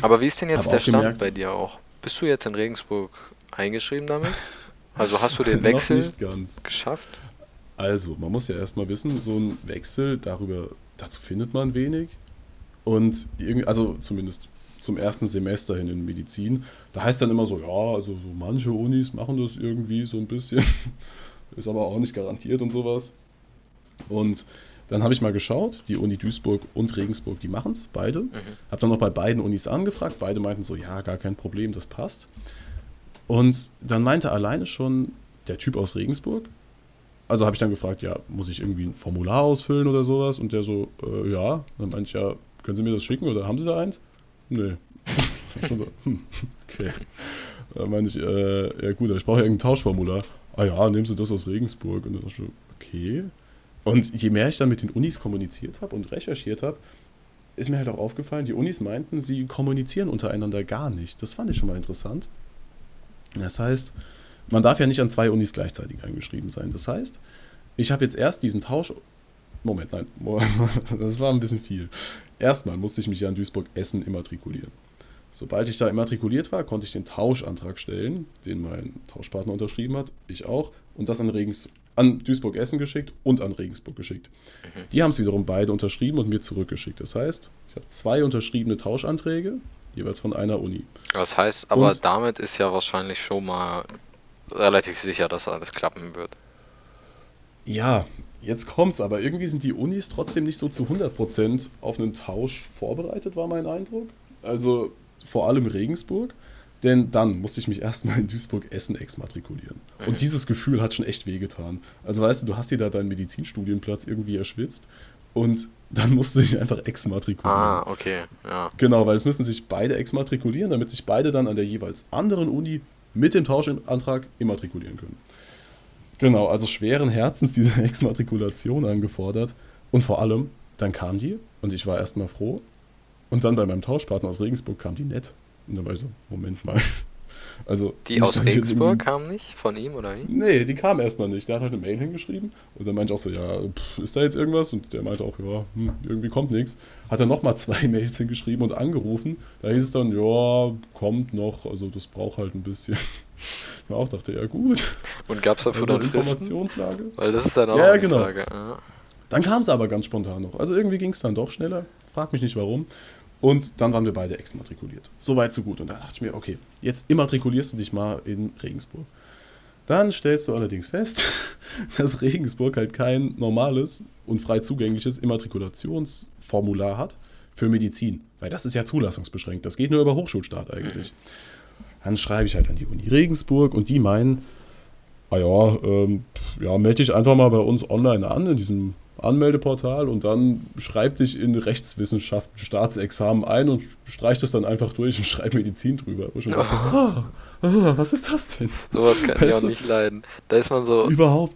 Aber wie ist denn jetzt Hab der Stand gemerkt- bei dir auch? Bist du jetzt in Regensburg eingeschrieben damit? [laughs] Also hast du den Wechsel geschafft? Also, man muss ja erstmal wissen, so ein Wechsel, darüber, dazu findet man wenig. Und irgendwie, also zumindest zum ersten Semester hin in Medizin, da heißt dann immer so, ja, also so manche Unis machen das irgendwie so ein bisschen, [laughs] ist aber auch nicht garantiert und sowas. Und dann habe ich mal geschaut, die Uni Duisburg und Regensburg, die machen es, beide. Mhm. Habe dann noch bei beiden Unis angefragt, beide meinten so, ja, gar kein Problem, das passt. Und dann meinte alleine schon der Typ aus Regensburg, also habe ich dann gefragt, ja, muss ich irgendwie ein Formular ausfüllen oder sowas? Und der so, äh, ja. Dann meinte ich, ja, können Sie mir das schicken oder haben Sie da eins? Nee. [laughs] Schon so, hm, okay. Dann meinte ich, äh, ja gut, ich brauche ja irgendein Tauschformular. Ah ja, nehmen Sie das aus Regensburg. Und dann dachte ich, okay. Und je mehr ich dann mit den Unis kommuniziert habe und recherchiert habe, ist mir halt auch aufgefallen, die Unis meinten, sie kommunizieren untereinander gar nicht. Das fand ich schon mal interessant. Das heißt, man darf ja nicht an zwei Unis gleichzeitig eingeschrieben sein. Das heißt, ich habe jetzt erst diesen Tausch. Moment, nein, [laughs] das war ein bisschen viel. Erstmal musste ich mich ja in Duisburg-Essen immatrikulieren. Sobald ich da immatrikuliert war, konnte ich den Tauschantrag stellen, den mein Tauschpartner unterschrieben hat, ich auch, und das an, Regens, an Duisburg-Essen geschickt und an Regensburg geschickt. Die haben es wiederum beide unterschrieben und mir zurückgeschickt. Das heißt, ich habe zwei unterschriebene Tauschanträge jeweils von einer Uni. Das heißt, aber Und- damit ist ja wahrscheinlich schon mal relativ sicher, dass alles klappen wird. Ja, jetzt kommt's, aber irgendwie sind die Unis trotzdem nicht so zu 100% auf einen Tausch vorbereitet, war mein Eindruck. Also vor allem Regensburg, denn dann musste ich mich erstmal in Duisburg-Essen exmatrikulieren. Mhm. Und dieses Gefühl hat schon echt wehgetan. Also weißt du, du hast dir da deinen Medizinstudienplatz irgendwie erschwitzt und dann musst du dich einfach exmatrikulieren. Ah, okay, ja. Genau, weil es müssen sich beide exmatrikulieren, damit sich beide dann an der jeweils anderen Uni mit dem Tauschantrag immatrikulieren können. Genau, also schweren Herzens diese [laughs] Exmatrikulation angefordert. Und vor allem, dann kam die und ich war erstmal froh. Und dann bei meinem Tauschpartner aus Regensburg kam die nett. Und dann war ich so, Moment mal. Also, Die nicht, aus Regensburg kamen nicht? Von ihm oder wie? Nee, die kam erstmal nicht. Der hat halt eine Mail hingeschrieben und dann meinte ich auch so, ja, pff, ist da jetzt irgendwas? Und der meinte auch, ja, hm, irgendwie kommt nichts. Hat dann nochmal zwei [laughs] Mails hingeschrieben und angerufen. Da hieß es dann, ja, kommt noch, also das braucht halt ein bisschen. [laughs] Ich mir auch dachte, ja gut. Und gab es dafür Also dann? Informationslage. Weil das ist dann auch Ja, genau. Frage. Ja. Dann kam es aber ganz spontan noch. Also irgendwie ging es dann doch schneller. Frag mich nicht warum. Und dann waren wir beide exmatrikuliert. So weit, so gut. Und da dachte ich mir, okay, jetzt immatrikulierst du dich mal in Regensburg. Dann stellst du allerdings fest, [laughs] dass Regensburg halt kein normales und frei zugängliches Immatrikulationsformular hat für Medizin. Weil das ist ja zulassungsbeschränkt. Das geht nur über Hochschulstaat eigentlich. Dann schreibe ich halt an die Uni Regensburg und die meinen, ah ja, ähm, ja, melde dich einfach mal bei uns online an in diesem Anmeldeportal und dann schreib dich in Rechtswissenschaften Staatsexamen ein und streich das dann einfach durch und [laughs] schreib Medizin drüber. Wo ich schon dachte, ah, ah, was ist das denn? Sowas kann ich Weißt auch du? nicht leiden. Da ist man so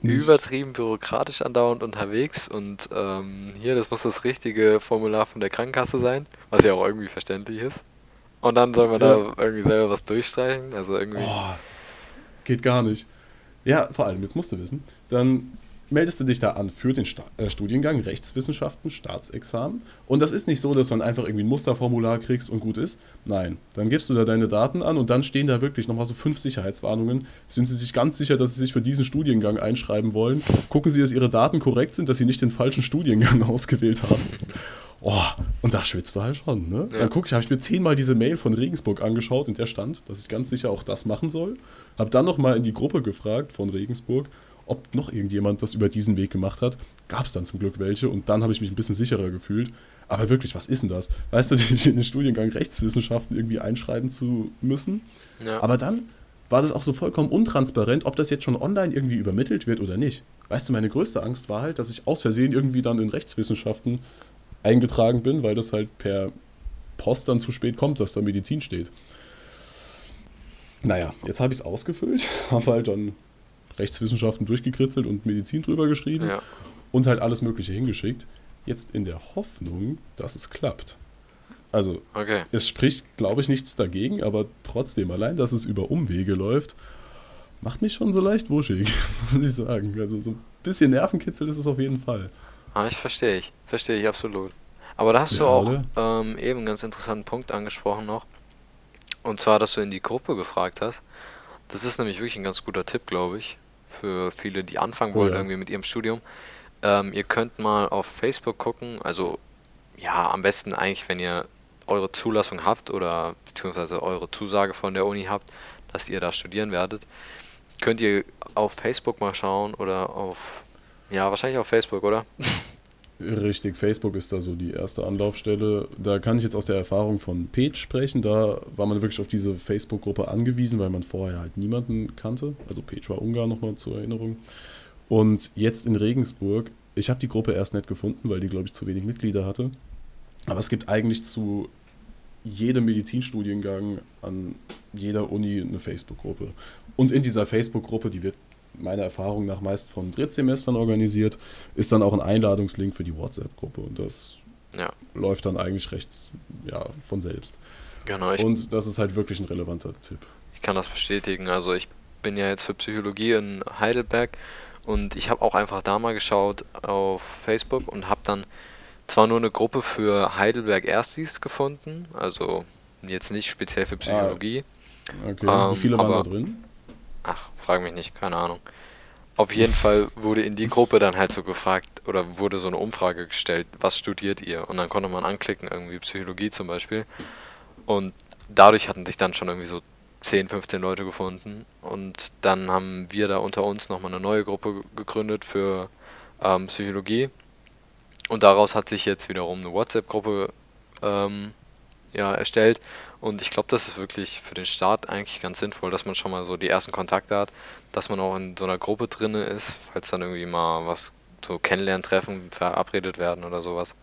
übertrieben bürokratisch andauernd unterwegs und ähm, hier, das muss das richtige Formular von der Krankenkasse sein, was ja auch irgendwie verständlich ist. Und dann soll man Ja. da irgendwie selber was durchstreichen, also irgendwie. Oh, geht gar nicht. Ja, vor allem, jetzt musst du wissen, dann meldest du dich da an für den Sta äh, Studiengang Rechtswissenschaften, Staatsexamen. Und das ist nicht so, dass du dann einfach irgendwie ein Musterformular kriegst und gut ist. Nein, dann gibst du da deine Daten an und dann stehen da wirklich nochmal so fünf Sicherheitswarnungen. Sind sie sich ganz sicher, dass sie sich für diesen Studiengang einschreiben wollen? Gucken sie, dass ihre Daten korrekt sind, dass sie nicht den falschen Studiengang [laughs] ausgewählt haben. Oh, und da schwitzt du halt schon, ne? Ja. Dann guck ich, habe ich mir zehnmal diese Mail von Regensburg angeschaut, in der stand, dass ich ganz sicher auch das machen soll. Hab dann nochmal in die Gruppe gefragt von Regensburg, ob noch irgendjemand das über diesen Weg gemacht hat. Gab es dann zum Glück welche und dann habe ich mich ein bisschen sicherer gefühlt. Aber wirklich, was ist denn das? Weißt du, dich in den Studiengang Rechtswissenschaften irgendwie einschreiben zu müssen? Ja. Aber dann war das auch so vollkommen untransparent, ob das jetzt schon online irgendwie übermittelt wird oder nicht. Weißt du, meine größte Angst war halt, dass ich aus Versehen irgendwie dann in Rechtswissenschaften eingetragen bin, weil das halt per Post dann zu spät kommt, dass da Medizin steht. Naja, jetzt habe ich es ausgefüllt, [laughs] habe halt dann Rechtswissenschaften durchgekritzelt und Medizin drüber geschrieben ja. und halt alles Mögliche hingeschickt. Jetzt in der Hoffnung, dass es klappt. Also, Okay. es spricht, glaube ich, nichts dagegen, aber trotzdem, allein, dass es über Umwege läuft, macht mich schon so leicht wuschig, [laughs] muss ich sagen. Also, so ein bisschen Nervenkitzel ist es auf jeden Fall. Ah, ich verstehe ich. Verstehe ich absolut. Aber da hast du Ja, auch oder? ähm, eben einen ganz interessanten Punkt angesprochen noch. Und zwar, dass du in die Gruppe gefragt hast. Das ist nämlich wirklich ein ganz guter Tipp, glaube ich, für viele, die anfangen wollen ja. irgendwie mit ihrem Studium. Ähm, ihr könnt mal auf Facebook gucken, also ja, am besten eigentlich, wenn ihr eure Zulassung habt oder beziehungsweise eure Zusage von der Uni habt, dass ihr da studieren werdet, könnt ihr auf Facebook mal schauen oder auf, ja, wahrscheinlich auf Facebook, oder? [laughs] Richtig, Facebook ist da so die erste Anlaufstelle. Da kann ich jetzt aus der Erfahrung von Page sprechen. Da war man wirklich auf diese Facebook-Gruppe angewiesen, weil man vorher halt niemanden kannte. Also Page war Ungarn nochmal zur Erinnerung. Und jetzt in Regensburg, ich habe die Gruppe erst nicht gefunden, weil die, glaube ich, zu wenig Mitglieder hatte. Aber es gibt eigentlich zu jedem Medizinstudiengang an jeder Uni eine Facebook-Gruppe. Und in dieser Facebook-Gruppe, die wird meiner Erfahrung nach meist von Drittsemestern organisiert, ist dann auch ein Einladungslink für die WhatsApp-Gruppe. Und das Ja, läuft dann eigentlich recht ja, von selbst. genau. Ich, Und das ist halt wirklich ein relevanter Tipp. ich kann das bestätigen. Also ich bin ja jetzt für Psychologie in Heidelberg und ich habe auch einfach da mal geschaut auf Facebook und habe dann zwar nur eine Gruppe für Heidelberg Erstis gefunden, also jetzt nicht speziell für Psychologie. Okay, Ähm, wie viele waren aber- da drin? Frag mich nicht, keine Ahnung. Auf jeden Fall wurde in die Gruppe dann halt so gefragt oder wurde so eine Umfrage gestellt, was studiert ihr? Und dann konnte man anklicken, irgendwie Psychologie zum Beispiel. Und dadurch hatten sich dann schon irgendwie so 10, 15 Leute gefunden. Und dann haben wir da unter uns nochmal eine neue Gruppe gegründet für ähm, Psychologie. Und daraus hat sich jetzt wiederum eine WhatsApp-Gruppe ähm, ja, erstellt. Und ich glaube, das ist wirklich für den Start eigentlich ganz sinnvoll, dass man schon mal so die ersten Kontakte hat, dass man auch in so einer Gruppe drin ist, falls dann irgendwie mal was so Kennenlerntreffen verabredet werden oder sowas.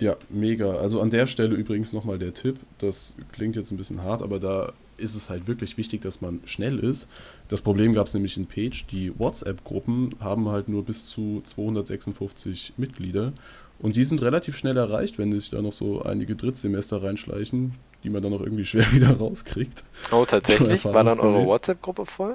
Ja, mega. Also an der Stelle übrigens nochmal der Tipp. Das klingt jetzt ein bisschen hart, aber da ist es halt wirklich wichtig, dass man schnell ist. Das Problem gab es nämlich in Page. Die WhatsApp-Gruppen haben halt nur bis zu 256 Mitglieder. Und die sind relativ schnell erreicht, wenn sich da noch so einige Drittsemester reinschleichen, die man dann noch irgendwie schwer [laughs] wieder rauskriegt. Oh, tatsächlich? War dann eure WhatsApp-Gruppe voll?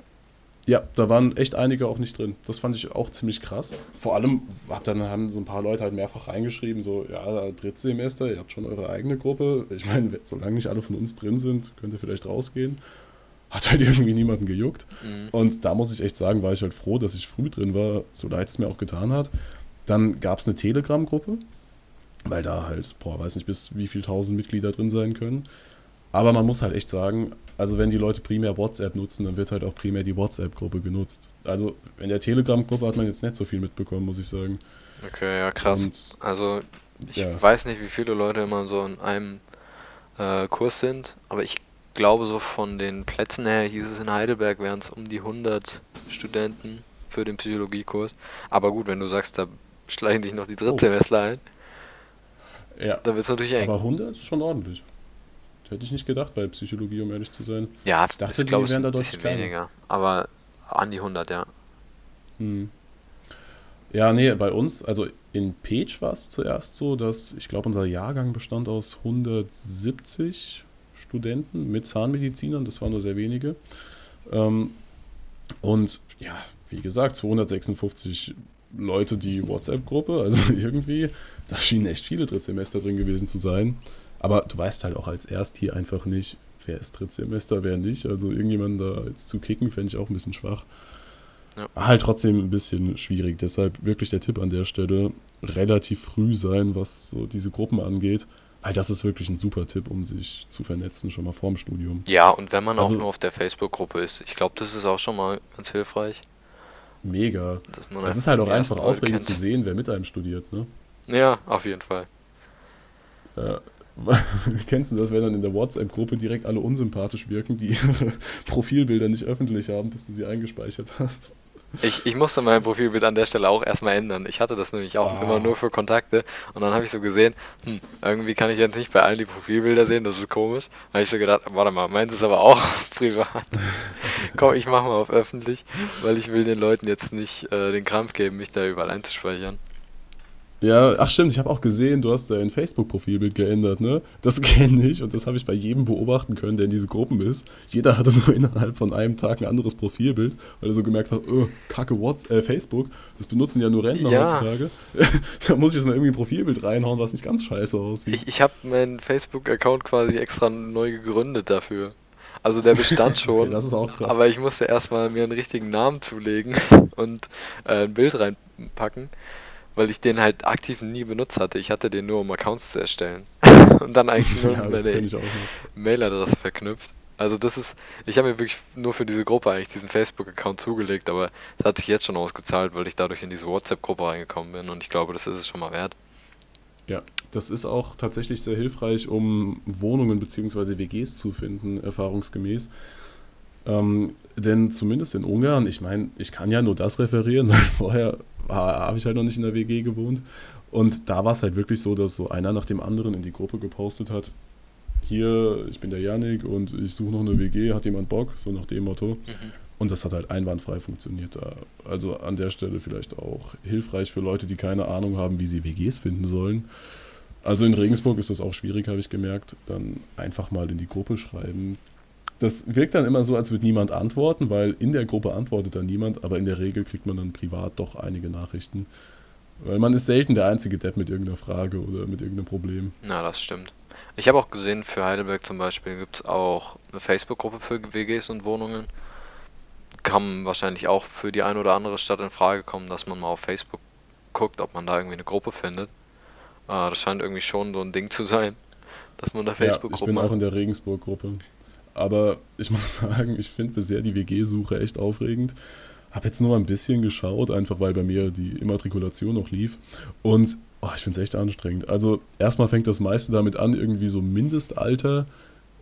Ja, da waren echt einige auch nicht drin. Das fand ich auch ziemlich krass. Vor allem hab dann haben so ein paar Leute halt mehrfach reingeschrieben, so, ja, Drittsemester, ihr habt schon eure eigene Gruppe. Ich meine, solange nicht alle von uns drin sind, könnt ihr vielleicht rausgehen. Hat halt [laughs] irgendwie niemanden gejuckt. Mhm. Und da muss ich echt sagen, war ich halt froh, dass ich früh drin war, so leid es mir auch getan hat. Dann gab es eine Telegram-Gruppe, weil da halt, boah, weiß nicht, bis wie viel tausend Mitglieder drin sein können. Aber man muss halt echt sagen, also wenn die Leute primär WhatsApp nutzen, dann wird halt auch primär die WhatsApp-Gruppe genutzt. Also in der Telegram-Gruppe hat man jetzt nicht so viel mitbekommen, muss ich sagen. Okay, ja krass. Und, also ich ja. weiß nicht, wie viele Leute immer so in einem äh, Kurs sind, aber ich glaube so von den Plätzen her hieß es in Heidelberg wären es um die 100 Studenten für den Psychologiekurs. Aber gut, wenn du sagst, da schleichen sich noch die Drittsemester oh. ein. Ja. Dann wird es natürlich eng. Aber 100 ist schon ordentlich. Hätte ich nicht gedacht bei Psychologie, um ehrlich zu sein. Ja, ich dachte, ich glaube, die wären da deutlich weniger. Aber an die 100, ja. Hm. Ja, nee, bei uns, also in Page war es zuerst so, dass ich glaube, unser Jahrgang bestand aus 170 Studenten mit Zahnmedizinern, das waren nur sehr wenige. Ähm, und ja, wie gesagt, 256 Leute die WhatsApp-Gruppe, also [laughs] irgendwie, da schienen echt viele Drittsemester drin gewesen zu sein. Aber du weißt halt auch als erst hier einfach nicht, wer ist Drittsemester, wer nicht. Also irgendjemanden da jetzt zu kicken, fände ich auch ein bisschen schwach. Ja. Halt trotzdem ein bisschen schwierig. Deshalb wirklich der Tipp an der Stelle, relativ früh sein, was so diese Gruppen angeht. Weil das ist wirklich ein super Tipp, um sich zu vernetzen, schon mal vorm Studium. Ja, und wenn man also, auch nur auf der Facebook-Gruppe ist. Ich glaube, das ist auch schon mal ganz hilfreich. Mega. Es ist halt auch einfach aufregend kennt. zu sehen, wer mit einem studiert, ne? Ja, auf jeden Fall. Ja, [laughs] Kennst du das, wenn dann in der WhatsApp-Gruppe direkt alle unsympathisch wirken, die ihre [laughs] Profilbilder nicht öffentlich haben, bis du sie eingespeichert hast? Ich, ich musste mein Profilbild an der Stelle auch erstmal ändern. Ich hatte das nämlich auch ah. immer nur für Kontakte und dann habe ich so gesehen, hm, irgendwie kann ich jetzt nicht bei allen die Profilbilder sehen, das ist komisch. Da habe ich so gedacht, warte mal, meins ist aber auch [laughs] privat. [laughs] Komm, ich mache mal auf öffentlich, weil ich will den Leuten jetzt nicht äh, den Krampf geben, mich da überall einzuspeichern. Ja, ach stimmt, ich habe auch gesehen, du hast dein Facebook-Profilbild geändert, ne? Das [laughs] kenne ich und das habe ich bei jedem beobachten können, der in diese Gruppen ist. Jeder hatte so [laughs] innerhalb von einem Tag ein anderes Profilbild, weil er so gemerkt hat, oh, kacke What's, äh, Facebook, das benutzen ja nur Rentner ja. heutzutage. [laughs] da muss ich jetzt mal irgendwie ein Profilbild reinhauen, was nicht ganz scheiße aussieht. Ich, ich habe meinen Facebook-Account quasi extra neu gegründet dafür. Also der bestand schon, okay, das ist auch krass. aber ich musste erstmal mir einen richtigen Namen zulegen und äh, ein Bild reinpacken weil ich den halt aktiv nie benutzt hatte. Ich hatte den nur, um Accounts zu erstellen. [laughs] und dann eigentlich nur ja, meine Mailadresse verknüpft. Also das ist, ich habe mir wirklich nur für diese Gruppe eigentlich diesen Facebook-Account zugelegt, aber es hat sich jetzt schon ausgezahlt, weil ich dadurch in diese WhatsApp-Gruppe reingekommen bin und ich glaube, das ist es schon mal wert. Ja, das ist auch tatsächlich sehr hilfreich, um Wohnungen bzw. WGs zu finden, erfahrungsgemäß. Ähm, denn zumindest in Ungarn, ich meine, ich kann ja nur das referieren, [laughs] weil vorher habe ich halt noch nicht in der WG gewohnt. Und da war es halt wirklich so, dass so einer nach dem anderen in die Gruppe gepostet hat, hier, ich bin der Janik und ich suche noch eine WG, hat jemand Bock, so nach dem Motto. Mhm. Und das hat halt einwandfrei funktioniert. Also an der Stelle vielleicht auch hilfreich für Leute, die keine Ahnung haben, wie sie WGs finden sollen. Also in Regensburg ist das auch schwierig, habe ich gemerkt. Dann einfach mal in die Gruppe schreiben, das wirkt dann immer so, als würde niemand antworten, weil in der Gruppe antwortet dann niemand, aber in der Regel kriegt man dann privat doch einige Nachrichten. Weil man ist selten der einzige Depp mit irgendeiner Frage oder mit irgendeinem Problem. Na, das stimmt. Ich habe auch gesehen, für Heidelberg zum Beispiel gibt es auch eine Facebook-Gruppe für WGs und Wohnungen. Kann wahrscheinlich auch für die eine oder andere Stadt in Frage kommen, dass man mal auf Facebook guckt, ob man da irgendwie eine Gruppe findet. Äh, das scheint irgendwie schon so ein Ding zu sein dass man da Ja, ich bin auch in der Regensburg-Gruppe. Aber ich [laughs] muss sagen, ich finde bisher die WG-Suche echt aufregend. Habe jetzt nur mal ein bisschen geschaut, einfach weil bei mir die Immatrikulation noch lief. Und oh, ich finde es echt anstrengend. Also erstmal fängt das meiste damit an, irgendwie so Mindestalter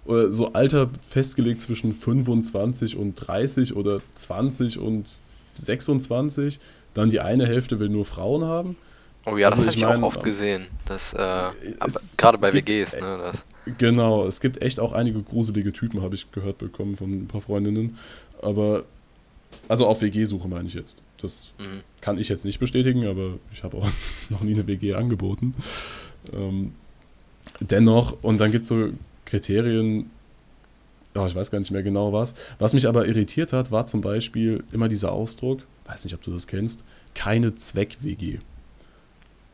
oder so Alter festgelegt zwischen 25 und 30 oder 20 und 26. Dann die eine Hälfte will nur Frauen haben. Oh ja, das Also habe ich ich auch mein, oft gesehen. Das, äh, es gerade bei WGs, ne? Das, Genau, es gibt echt auch einige gruselige Typen, habe ich gehört bekommen von ein paar Freundinnen. Aber, also auf WG-Suche meine ich jetzt. Das mhm. kann ich jetzt nicht bestätigen, aber ich habe auch [laughs] noch nie eine WG angeboten. Ähm, dennoch, und dann gibt es so Kriterien, oh, ich weiß gar nicht mehr genau was. Was mich aber irritiert hat, war zum Beispiel immer dieser Ausdruck, weiß nicht, ob du das kennst, keine Zweck-WG.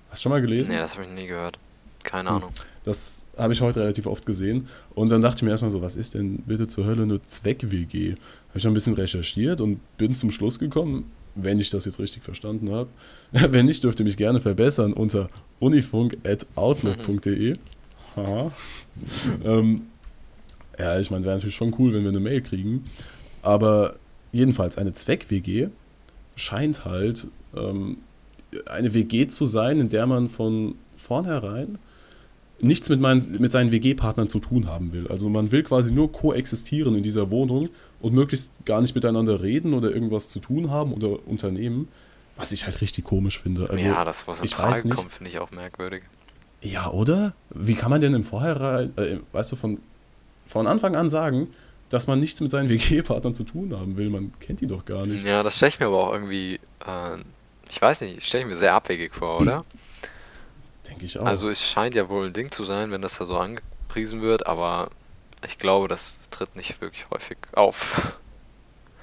Hast du schon mal gelesen? Nee, das habe ich nie gehört. Keine Hm. Ahnung. Das habe ich heute relativ oft gesehen. Und dann dachte ich mir erstmal so, was ist denn bitte zur Hölle eine Zweck-WG? Habe ich noch ein bisschen recherchiert und bin zum Schluss gekommen, wenn ich das jetzt richtig verstanden habe. [laughs] Wenn nicht, dürft ihr mich gerne verbessern unter unifunk.outlook.de. [laughs] Haha. ähm, ja, ich meine, wäre natürlich schon cool, wenn wir eine Mail kriegen. Aber jedenfalls, eine Zweck-WG scheint halt ähm, eine WG zu sein, in der man von vornherein nichts mit, meinen, mit seinen WG-Partnern zu tun haben will. Also man will quasi nur koexistieren in dieser Wohnung und möglichst gar nicht miteinander reden oder irgendwas zu tun haben oder unternehmen, was ich halt richtig komisch finde. Also, ja, das, was in ich weiß Frage nicht. kommt, finde ich auch merkwürdig. ja, oder? Wie kann man denn im Vorhinein, äh, weißt du, von, von Anfang an sagen, dass man nichts mit seinen [laughs] WG-Partnern zu tun haben will? Man kennt die doch gar nicht. Ja, das stelle ich mir aber auch irgendwie, äh, ich weiß nicht, stelle ich mir sehr abwegig vor, oder? [clears throat] Denke ich auch. Also es scheint ja wohl ein Ding zu sein, wenn das da so angepriesen wird, aber ich glaube, das tritt nicht wirklich häufig auf. [laughs]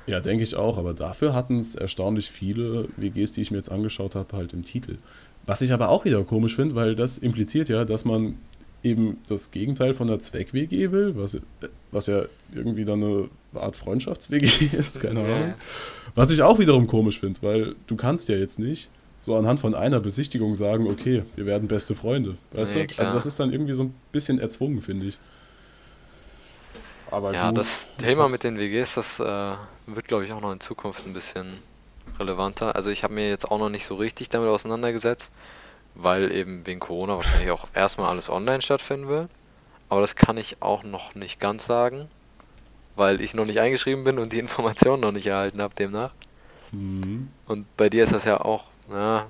Ja, denke ich auch, aber dafür hatten es erstaunlich viele WGs, die ich mir jetzt angeschaut habe, halt im Titel. Was ich aber auch wieder komisch finde, weil das impliziert ja, dass man eben das Gegenteil von einer Zweck-WG will, was, was ja irgendwie dann eine Art Freundschafts-WG [laughs] ist, keine. Ahnung. Was ich auch wiederum komisch finde, weil du kannst ja jetzt nicht so anhand von einer Besichtigung sagen, okay, wir werden beste Freunde, weißt Nee, du? klar. Also das ist dann irgendwie so ein bisschen erzwungen, finde ich. Aber Ja, gut, das Thema mit den WGs, das äh, wird, glaube ich, auch noch in Zukunft ein bisschen relevanter. Also ich habe mir jetzt auch noch nicht so richtig damit auseinandergesetzt, weil eben wegen Corona wahrscheinlich auch erstmal alles online stattfinden will. Aber das kann ich auch noch nicht ganz sagen, weil ich noch nicht eingeschrieben bin und die Informationen noch nicht erhalten habe demnach. Mhm. Und bei dir ist das ja auch, na,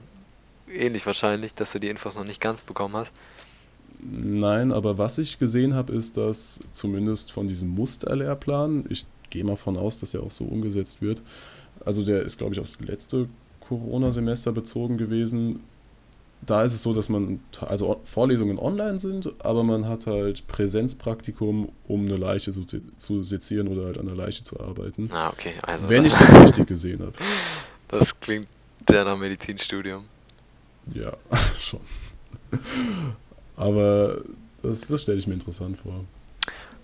ähnlich wahrscheinlich, dass du die Infos noch nicht ganz bekommen hast. Nein, aber was ich gesehen habe, ist, dass zumindest von diesem Musterlehrplan, ich gehe mal von aus, dass der auch so umgesetzt wird, also der ist, glaube ich, aufs letzte Corona-Semester bezogen gewesen. Da ist es so, dass man, also Vorlesungen online sind, aber man hat halt Präsenzpraktikum, um eine Leiche zu, zu sezieren oder halt an der Leiche zu arbeiten. Ah, okay, also Wenn ich das [laughs] richtig gesehen habe. das klingt sehr nach Medizinstudium. Ja, [laughs] schon. Aber das, das stelle ich mir interessant vor.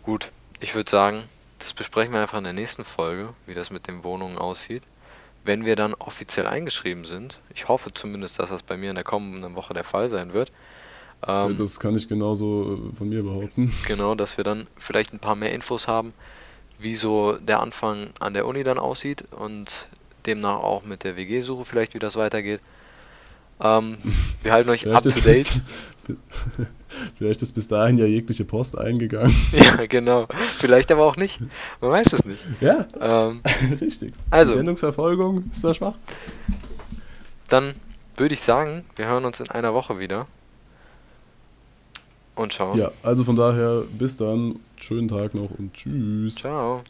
Gut, ich würde sagen, das besprechen wir einfach in der nächsten Folge, wie das mit den Wohnungen aussieht. Wenn wir dann offiziell eingeschrieben sind, ich hoffe zumindest, dass das bei mir in der kommenden Woche der Fall sein wird. Ähm, das kann ich genauso äh, von mir behaupten. [laughs] genau, dass wir dann vielleicht ein paar mehr Infos haben, wie so der Anfang an der Uni dann aussieht und demnach auch mit der WG-Suche vielleicht, wie das weitergeht. Ähm, wir halten euch up to date. bis, [laughs] vielleicht ist bis dahin ja jegliche Post eingegangen. [laughs] Ja, genau. Vielleicht aber auch nicht. Man weiß es nicht. Ja, Ähm, [laughs] richtig. Also. Die Sendungsverfolgung ist da schwach. Dann würde ich sagen, wir hören uns in einer Woche wieder. Und schauen. Ja, also von daher bis dann. Schönen Tag noch und tschüss. Ciao.